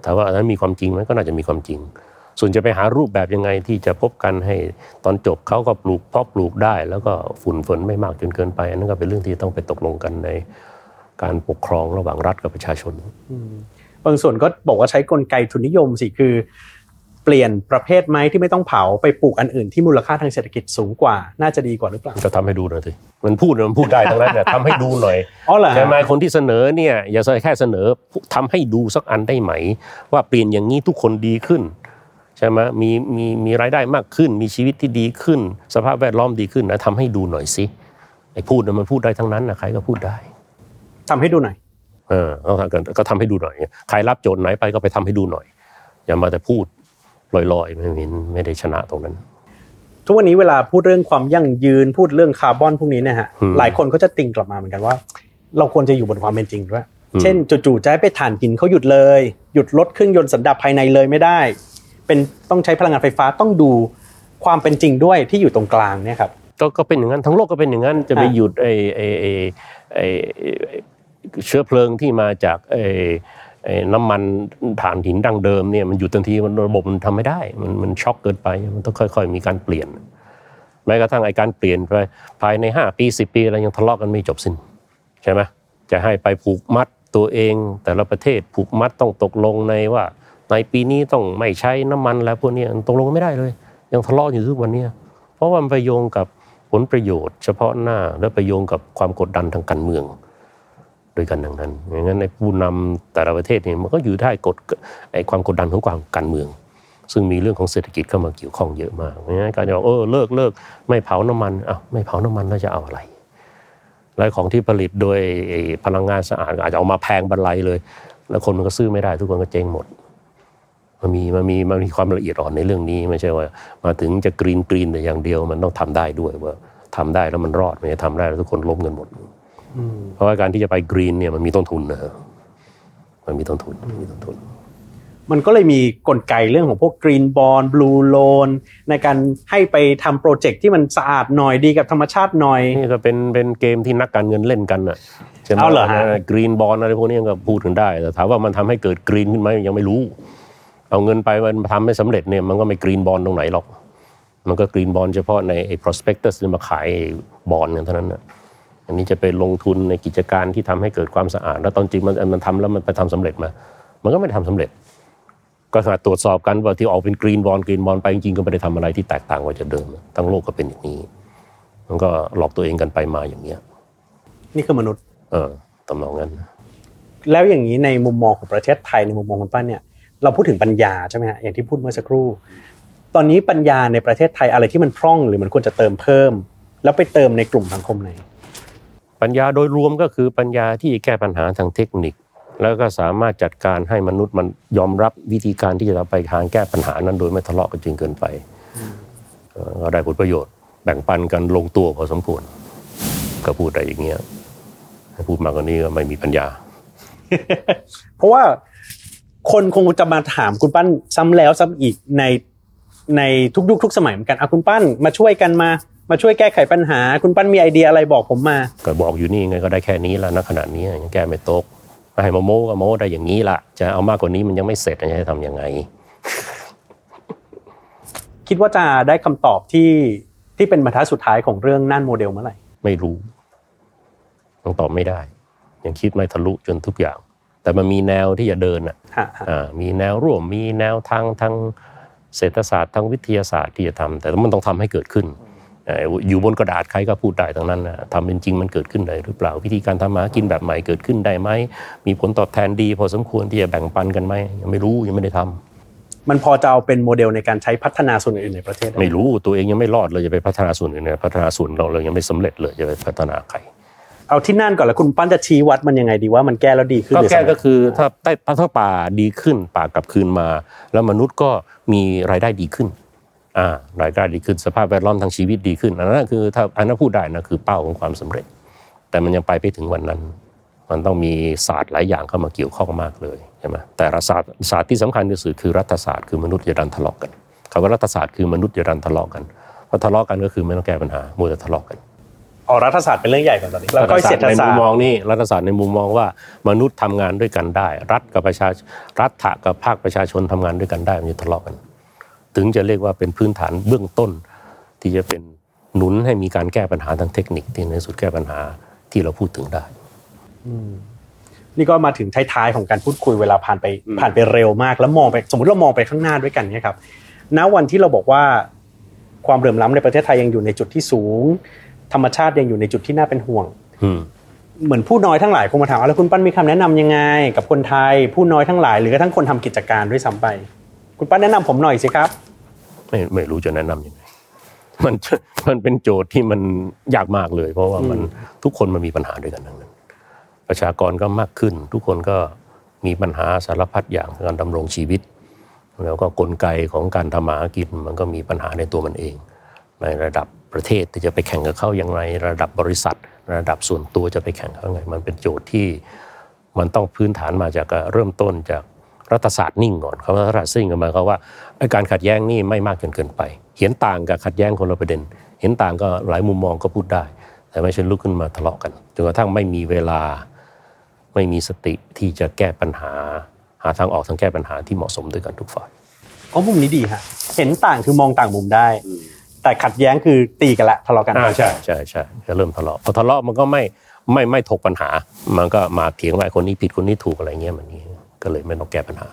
ถามว่าอันนั้นมีความจริงไหมก็น่าจะมีความจริง ส่วนจะไปหารูปแบบยังไงที่จะพบกันให้ตอนจบเขาก็ปลูกเพาะปลูกได้ แล้วก็ฝุ่นฝนไม่มากจนเกินไป อันนั้นก็เป็นเรื่องที่ต้องไปตกลงกันในการปกครองระหว่างรัฐกับประชาชนบางส่วนก็บอกว่าใช้กลไกทุนนิยมสิคือ เปลี่ยนประเภทไม้ที่ไม่ต้องเผาไปปลูกอันอื่นที่มูลค่าทางเศรษฐกิจสูงกว่าน่าจะดีกว่าหรือเปล่าก็ทำให้ดูหน่อยสิมันพูดมันพูดได้ทั้งนั้นเนี่ยทำให้ดูหน่อยอ๋อเหรอฮะใช่ไหมคนที่เสนอเนี่ยอย่าแค่เสนอทำให้ดูสักอันได้ไหม ว่าเปลี่ยนอย่างนี้ทุกคนดีขึ้นใช่ไหมมีมีมีรายได้มากขึ้น มีชีวิตที่ดีขึ้น สภาพแวดล้อมดีขึ้นนะทำให้ดูหน่อยสิไอ้พูดน่ะมันพูดได้ทั้งนั้นนะใครก็พูดได้ทำให้ดูหน่อยเออก็ก็ก็ทำให้ดูหน่อย ใครรับโจทย์ไหนไปก็ไปทำให้ดูหน่อย อย่ามาแต่พูด ลอยๆไม่มีไม่ได้ชนะตรงนั้น ทุกวันนี้เวลาพูดเรื่องความยั่งยืนพูดเรื่องคาร์บอนพวกนี้เนี่ยฮะอืมหลายคนก็จะติงกลับมาเหมือนกันว่า เราควรจะอยู่บนความเป็นจริงด้วยอืมเช่นจู่ๆจะให้ไปถ่านหินเขาหยุดเลย หยุดรถเครื่องยนต์สันดาปภายในเลยไม่ได้ เป็นต้องใช้พลังงานไฟฟ้าต้องดูความเป็นจริงด้วยที่อยู่ตรงกลางเนี่ยครับก็ก็เป็นอย่างนั้นทั้งโลกก็เป็นอย่างนั้นจะไปอ่าหยุดไอ้ไอ้ไอ้ไอ้ไอ้เชื้อเพลิงที่มาจากไอ้ไอ้ น้ำมันถ่านหินดั้งเดิมเนี่ยมันหยุดทันทีมันระบบมันทำไม่ได้ มันมันช็อกเกินไป มันต้องค่อย ๆ มีการเปลี่ยน แม้กระทั่งไอการเปลี่ยนไปภายใน 5 ปี 10 ปีอะไรยังทะเลาะกันไม่จบสิ้นใช่ไหมจะให้ไปผูกมัดตัวเอง แต่ละประเทศผูกมัดต้องตกลงในว่าในปีนี้ต้องไม่ใช้น้ำมันแล้วพวกนี้ตกลงกันไม่ได้เลย ยังทะเลาะอยู่ทุกวันเนี้ยเพราะว่ามันไปโยงกับผลประโยชน์ เฉพาะหน้าและไปโยงกับความกดดันทางการเมือง ด้วยกันดังนั้นอย่างนั้นในผู้นำแต่ละประเทศเนี่ยมันก็อยู่ได้กฎไอ้ความกดดันของความการเมือง ซึ่งมีเรื่องของเศรษฐกิจเข้ามาเกี่ยวข้องเยอะมากเพราะฉะนั้นการจะบอกเออเลิกเลิกไม่เผาน้ำมันอ้าวไม่เผาน้ำมันแล้วจะเอาอะไรและของที่ผลิตโดยพลังงานสะอาดอาจจะเอามาแพงบรรลัยเลย แล้วคนมันก็ซื้อไม่ได้ทุกคนก็เจ๊งหมดมันมีมันมีมันมีความละเอียดอ่อนในเรื่องนี้ไม่ใช่ว่า มาถึงจะ green green แต่อย่างเดียวมันต้องทำได้ด้วยว่าทำได้แล้วมันรอดไม่ใช่ทำได้แล้วทุกคนล้มกันหมด เพราะว่าการที่จะไป green เนี่ยมันมีต้นทุนนะฮะมันมีต้นทุนมันมีต้นทุน มันก็เลยมีกลไกเรื่องของพวก green bond blue loan ในการให้ไปทำ project ที่มันสะอาดหน่อยดีกับธรรมชาติหน่อย นี่ก็เป็นเป็นเกมที่นักการเงินเล่นกันอะใช่ไหมเอาเหรอฮะกรีนบอลอะไรพวกนี้ก็พูดถึงได้ แต่ถามว่ามันทำให้เกิดกรีนขึ้นไหมยังไม่รู้ เอาเงินไปมันทำไม่สำเร็จเนี่ยมันก็ไม่กรีนบอลตรงไหนหรอก มันก็กรีนบอลเฉพาะในไอ้ prospectus ที่มาขายบอลกันเท่านั้นนะ อันนี้จะไปลงทุนในกิจการที่ทำให้เกิดความสะอาด แล้วตอนจริงมันมันทำแล้วมันไปทำสำเร็จมา มันก็ไม่ได้ทำสำเร็จ ก็ขนาดตรวจสอบกันว่าที่ออกเป็นกรีนบอลกรีนบอลไปจริงๆก็ไม่ได้ทำอะไรที่แตกต่างกว่าจากเดิม ทั้งโลกก็เป็นอย่างนี้ มันก็หลอกตัวเองกันไปมาอย่างเงี้ย นี่คือมนุษย์ เออตำนองนั้น แล้วอย่างนี้ในมุมมองของประเทศไทยในมุมมองคุณป้าเนี่ย เราพูดถึงปัญญาใช่ไหมฮะอย่างที่พูดเมื่อสักครู่ ตอนนี้ปัญญาในประเทศไทยอะไรที่มันพร่องหรือมันควรจะเติมเพิ่ม แล้วไปเติมในกลุ่มสังคมไหน ปัญญาโดยรวมก็คือปัญญาที่แก้ปัญหาทางเทคนิค แล้วก็สามารถจัดการให้มนุษย์มันยอมรับวิธีการที่จะไปทางแก้ปัญหานั้นโดยไม่ทะเลาะกันจริงเกินไปเอ่อก็ได้ผลประโยชน์ แบ่งปันกันลงตัวพอสมควรก็พูดได้อย่างเงี้ยพูดมากกว่านี้ก็ไม่มีปัญญา เพราะว่าคนคงจะมาถามคุณปั้นซ้ำแล้วซ้ำอีกในในทุกยุคทุกสมัยเหมือนกันอะคุณปั้นมาช่วยกันมา มาช่วยแก้ไขปัญหา คุณปั้นมีไอเดียอะไรบอกผมมา ก็บอกอยู่นี่ไงก็ได้แค่นี้ละณขณะนี้ยังแก้ไม่ตกให้มาโม้ก็โม้ได้อย่างนี้ละจะเอามากกว่านี้มันยังไม่เสร็จจะให้ทำยังไง คิดว่าจะได้คำตอบที่ที่เป็นบรรทัดสุดท้ายของเรื่องน่านโมเดลเมื่อไหร่ไม่รู้ยังตอบไม่ได้ ยังคิดไม่ทะลุจนทุกอย่าง แต่มันมีแนวที่จะเดินอะฮะฮะอ่ามีแนวร่วมมีแนวทางทางเศรษฐศาสตร์ทางวิทยาศาสตร์ที่จะทำแต่มันต้องทำให้เกิดขึ้นเอ่ออยู่บนกระดาษใครก็พูดได้ทั้งนั้นนะทำเป็นจริงมันเกิดขึ้นได้หรือเปล่า วิธีการทำมาหากินแบบใหม่เกิดขึ้นได้ไหมมีผลตอบแทนดี พอสมควรที่จะแบ่งปันกันไหมยังไม่รู้ยังไม่ได้ทำมันพอจะเอาเป็นโมเดลในการใช้พัฒนาส่วนอื่นในประเทศด้หไม่รู้ตัวเองยังไม่รอดเลยจะไปพัฒนาส่วนอื่นเนี่ยพัฒนาส่วนเราเรายังไม่สำเร็จเลยจะไปพัฒนาใครเอาที่นั่นก่อนแล้วคุณปั้นจะชี้วัดมันยังไงดีว่ามันแก้แล้วดีขึ้นก็หรือแก้สำเร็ก็จคือถ้าใต้ถ้าป่าดีขึ้นป่ากลับคืนมา แล้วมนุษย์ก็มีรายได้ดีขึ้นอ่า รายได้ดีขึ้นสภาพแวดล้อมทางชีวิตดีขึ้นอันนั้นคือถ้าอันนั้นพูดได้นะคือเป้าของความสำเร็จ แต่มันยังไปไม่ถึงวันนั้น มันต้องมีศาสตร์หลายอย่างเข้ามาเกี่ยวข้องมากเลยใช่ไหมแต่ละศาสตร์ศาสตร์ที่สำคัญที่สุดคือรัฐศาสตร์คือมนุษย์อย่าดันทะเลาะกันคำว่ารัฐศาสตร์คือมนุษย์อย่าดันทะเลาะกันเพราะทะเลาะกันก็คือไม่ต้องแก้ปัญหามัวแต่ทะเลาะกันอ๋อรัฐศาสตร์เป็นเรื่องใหญ่กว่าตอนนี้แล้วก็เศรษฐในศามุสตมร์มองนี่รัฐศาสตร์ในมุมมองว่ามนุษย์ทำงานด้วยกันได้ รัฐกับประชารัฐะกับภาคประชาชนทำงานด้วยกันได้มันจะทะเลาะกัน ถึงจะเรียกว่าเป็นพื้นฐานเบื้องต้น ที่จะเป็นหนุนให้มีการแก้ปัญหาทางเทคนิคที่ในที่สุดแก้ปัญหาที่เราพูดถึงได้นี่ก็มาถึงท้ายๆของการพูดคุยเวลาผ่านไปผ่านไปเร็วมาก แล้วมองไปสมมติเรามองไปข้างหน้าด้วยกันเนี่ยครับณวันที่เราบอกว่าความเหลื่อมล้ำในประเทศไทยยังอยู่ในจุดที่สูง ธรรมชาติยังอยู่ในจุดที่น่าเป็นห่วงอืมเหมือนผู้น้อยทั้งหลายคงมาถามว่าแล้วคุณปั้นมีคำแนะนำยังไง กับคนไทย ผู้น้อยทั้งหลายหรือกระทั่งคนทำกิจการด้วยซ้ำไป คุณปั้นแนะนำผมหน่อยสิครับ ไม่ไม่รู้จะแนะนำยังไงมันมันเป็นโจทย์ที่มันยากมากเลย เพราะว่ามันทุกคนมันมีปัญหาด้วยกันทั้งนั้น ประชากรก็มากขึ้น ทุกคนก็มีปัญหาสารพัดอย่างการดำรงชีวิต แล้วก็กลไกของการทำมาหากินมันก็มีปัญหาในตัวมันเอง ในระดับประเทศที่จะไปแข่งกับเขาอย่างไรระดับบริษัท ระดับส่วนตัวจะไปแข่งเขาอย่างไรมันเป็นโจทย์ที่มันต้องพื้นฐานมาจากการเริ่มต้นจาก รัฐศาสตร์นิ่งก่อนคำว่ารัฐศาสตร์นิ่งก็หมายความว่าไอ้การขัดแย้งนี่ไม่มากจนเกินไป เห็นต่างกับขัดแย้งคนละประเด็น เห็นต่างก็หลายมุมมองก็พูดได้ แต่ไม่ใช่ลุกขึ้นมาทะเลาะกันจนกระทั่งไม่มีเวลาไม่มีสติที่จะแก้ปัญหา หาทางออกทางแก้ปัญหาที่เหมาะสมด้วยกันทุกฝ่ายอ๋อมุมนี้ดีฮะเห็นต่างคือมองต่างมุมได้ แต่ขัดแย้งคือตีกันละทะเลาะกันอ่าใช่ใช่ใช่จะเริ่มทะเลาะพอทะเลาะมันก็ไม่ไม่ไม่ถกปัญหา มันก็มาเถียงว่าไอ้คนนี้ผิดคนนี้ถูกอะไรเงี้ยมันนี้ ก็เลยไม่ต้องแก้ปัญหา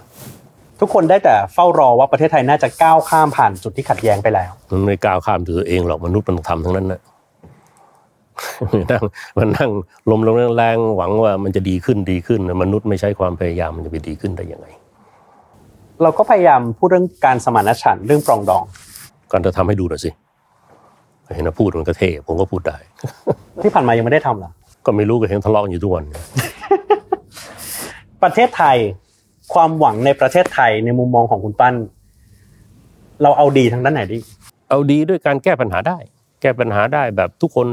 ทุกคนได้แต่เฝ้ารอว่าประเทศไทยน่าจะก้าวข้ามผ่านจุดที่ขัดแย้งไปแล้วมันไม่ก้าวข้ามตัวเองหรอกมนุษย์มันต้องทำทั้งนั้นนะมันนั่งมันนั่งลมลมแรงๆหวังว่ามันจะดีขึ้นดีขึ้น มนุษย์ไม่ใช้ความพยายามมันจะไปดีขึ้นได้ยังไง เราก็พยายามพูดเรื่องการสมานฉันท์เรื่องปรองดองการจะทำให้ดูหน่อยสิเห็นว่าพูดมันก็เท่ผมก็พูดได้ ที่ผ่านมายังไม่ได้ทำเหรอก็ไม่รู้ก็เห็นทะเลาะกันอยู่ทุกวัน ประเทศไทย ความหวังในประเทศไทยในมุมมองของคุณปั้น เราเอาดีทางด้านไหนดี เอาดีด้วยการแก้ปัญหาได้ แก้ปัญหาได้แบบทุกคน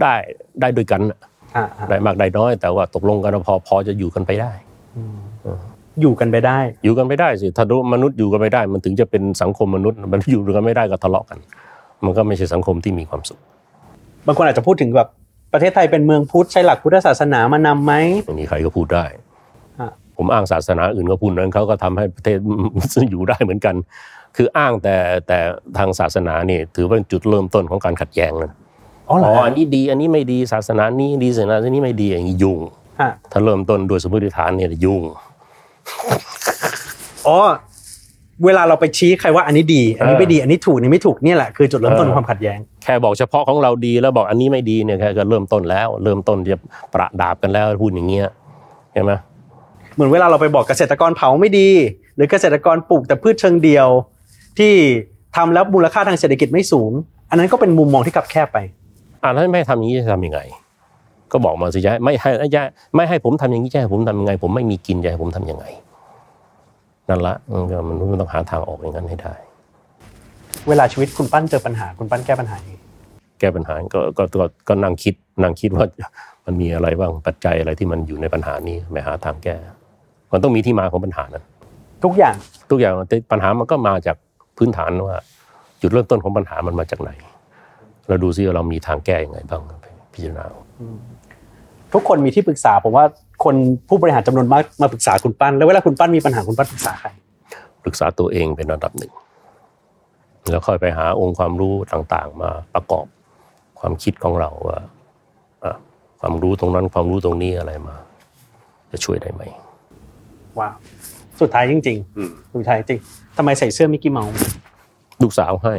ได้ได้ด้วยกันน่ะอ่าอ่าได้มากได้น้อย แต่ว่าตกลงกันพอพอจะอยู่กันไปได้อยู่กันไปได้ อยู่กันไม่ได้สิถ้ามนุษย์อยู่กันไม่ได้ มันถึงจะเป็นสังคมมนุษย์ มันอยู่กันไม่ได้ก็ทะเลาะกัน มันก็ไม่ใช่สังคมที่มีความสุข บางคนอาจจะพูดถึงแบบประเทศไทยเป็นเมืองพุทธใช้หลักพุทธศาสนามานำไหมไม่มีใครก็พูดได้ฮะ ผมอ้างศาสนาอื่นก็พูดนั้นเขาก็ทำให้ประเทศอยู่ได้เหมือนกัน คืออ้างแต่แต่ทางศาสนานี่ถือว่าเป็นจุดเริ่มต้นของการขัดแย้งนะอ๋อเหรออันนี้ดีอันนี้ไม่ดีศาสนานี้ดีศาสนานี้ไม่ดีอย่างนี้ยุ่งฮะถ้าเริ่มต้นด้วยสมมติฐานเนี่ยยุ่งอ๋อเวลาเราไปชี้ใครว่าอันนี้ดี อันนี้ไม่ดีอันนี้ถูกอันนี้ไม่ถูกเนี่ยแหละคือจุดเริ่มต้นของความขัดแย้ง แค่บอกเฉพาะของเราดีแล้วบอกอันนี้ไม่ดีเนี่ยแค่ก็เริ่มต้นแล้ว เริ่มต้นจะประดาบกันแล้วพูดอย่างเงี้ยเห็นไหม เหมือนเวลาเราไปบอกเกษตรกรเผาไม่ดี หรือเกษตรกรปลูกแต่พืชเชิงเดียว ที่ทำแล้วมูลค่าทางเศรษฐกิจไม่สูง อันนั้นก็เป็นมุมมองที่คับแคบไปอ่าแล้วไม่ให้ทำอย่างนี้จะทำยังไง ก็บอกมาสิจะให้ไม่ให้จะไม่ให้ผมทำอย่างนี้จะให้ผมทำยังไง ผมไม่มีกินจะให้ผมทำยังไงนั่นละมันก็มันมันต้องหาทางออกอย่างนั้นให้ได้ เวลาชีวิตคุณปั้นเจอปัญหาคุณปั้นแก้ปัญหายังไงแก้ปัญหาก็ก็ก็ก็นั่งคิดนั่งคิดว่ามันมีอะไรบ้างปัจจัยอะไรที่มันอยู่ในปัญหานี้ไปหาทางแก้ มันต้องมีที่มาของปัญหานั้นทุกอย่างทุกอย่างแต่ปัญหามันก็มาจากพื้นฐานว่า จุดเริ่มต้นของปัญหามันมาจากไหน เราดูซิว่าเรามีทางแก้ยังไงบ้างไปพิจารณาเอาทุกคนมีที่ปรึกษาผมว่าคนผู้บริหารจำนวนมากมาปรึกษาคุณปั้น แล้วเวลาคุณปั้นมีปัญหาคุณปั้นปรึกษาใครปรึกษาตัวเองเป็นระดับหนึ่ง แล้วค่อยไปหาองค์ความรู้ต่างๆ มาประกอบความคิดของเราว่าอะความรู้ตรงนั้นความรู้ตรงนี้อะไรมา จะช่วยได้ไหม ว้าวสุดท้ายจริงอืมๆสุดท้ายจริงทำไมใส่เสื้อมิกกี้เมาส์ลูกสาวให้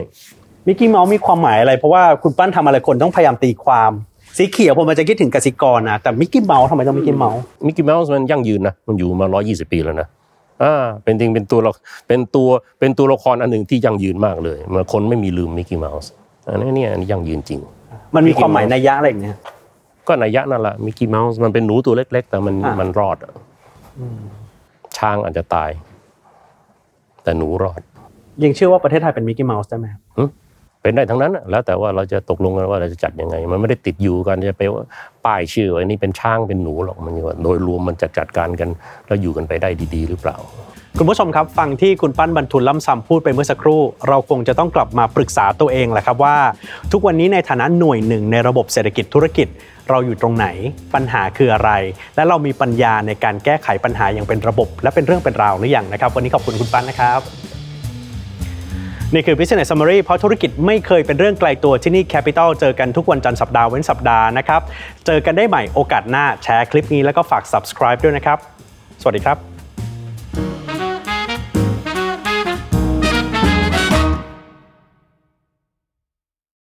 มิกกี้เมาส์มีความหมายอะไรเพราะว่าคุณปั้นทำอะไรคนต้องพยายามตีความสีเขียวผมมันจะคิดถึงกสิกรนะแต่มิกกี้เมาส์ทำไมต้องมิกกี้เมาส์มิกกี้เมาส์มันยั่งยืนนะมันอยู่มา 120 ปีแล้วนะอ่าเป็นจริงเป็นตัวเราเป็นตัวเป็นตัวละครอันหนึ่งที่ยั่งยืนมากเลยเมื่อคนไม่มีลืมมิกกี้เมาส์อันนี้เนี่ยอันนี้ยั่งยืนจริง มันมีความหมายนัยยะอะไรอย่างเงี้ยก็นัยยะนั่นแหละมิกกี้เมาส์มันเป็นหนูตัวเล็ก ๆ แต่มันอ่ามัมันรอดอะ ช้างอาจจะตาย แต่หนูรอด ยังเชื่อว่าประเทศไทยเป็นมิกกี้เมาส์ได้ไหมครับเป็นได้ทั้งนั้นน่ะแล้วแต่ว่าเราจะตกลงกันว่าเราจะจัดยังไง มันไม่ได้ติดอยู่กันจะไปว่าป้ายชื่อว่าอันนี้เป็นช้างเป็นหนูหรอกมันอยู่ว่าโดยรวมมันจะจัดการกัน แล้วอยู่กันไปได้ดี ๆ หรือเปล่า คุณผู้ชมครับฟังที่คุณปั้นบรรทุนล่ำซำพูดไปเมื่อสักครู่ เราคงจะต้องกลับมาปรึกษาตัวเองแหละครับว่า ทุกวันนี้ในฐานะหน่วยหนึ่งในระบบเศรษฐกิจธุรกิจ เราอยู่ตรงไหน ปัญหาคืออะไร และเรามีปัญญาในการแก้ไขปัญหาอย่างเป็นระบบ และเป็นเรื่องเป็นราวหรือยังนะครับ วันนี้ขอบคุณคุณปั้นนะครับนี่คือ Business Summary เพราะธุรกิจไม่เคยเป็นเรื่องไกลตัวที่นี่ Capital เจอกันทุกวันจันทร์สัปดาห์เว้นสัปดาห์นะครับ เจอกันได้ใหม่โอกาสหน้าแชร์คลิปนี้แล้วก็ฝาก subscribe ด้วยนะครับ สวัสดีครับ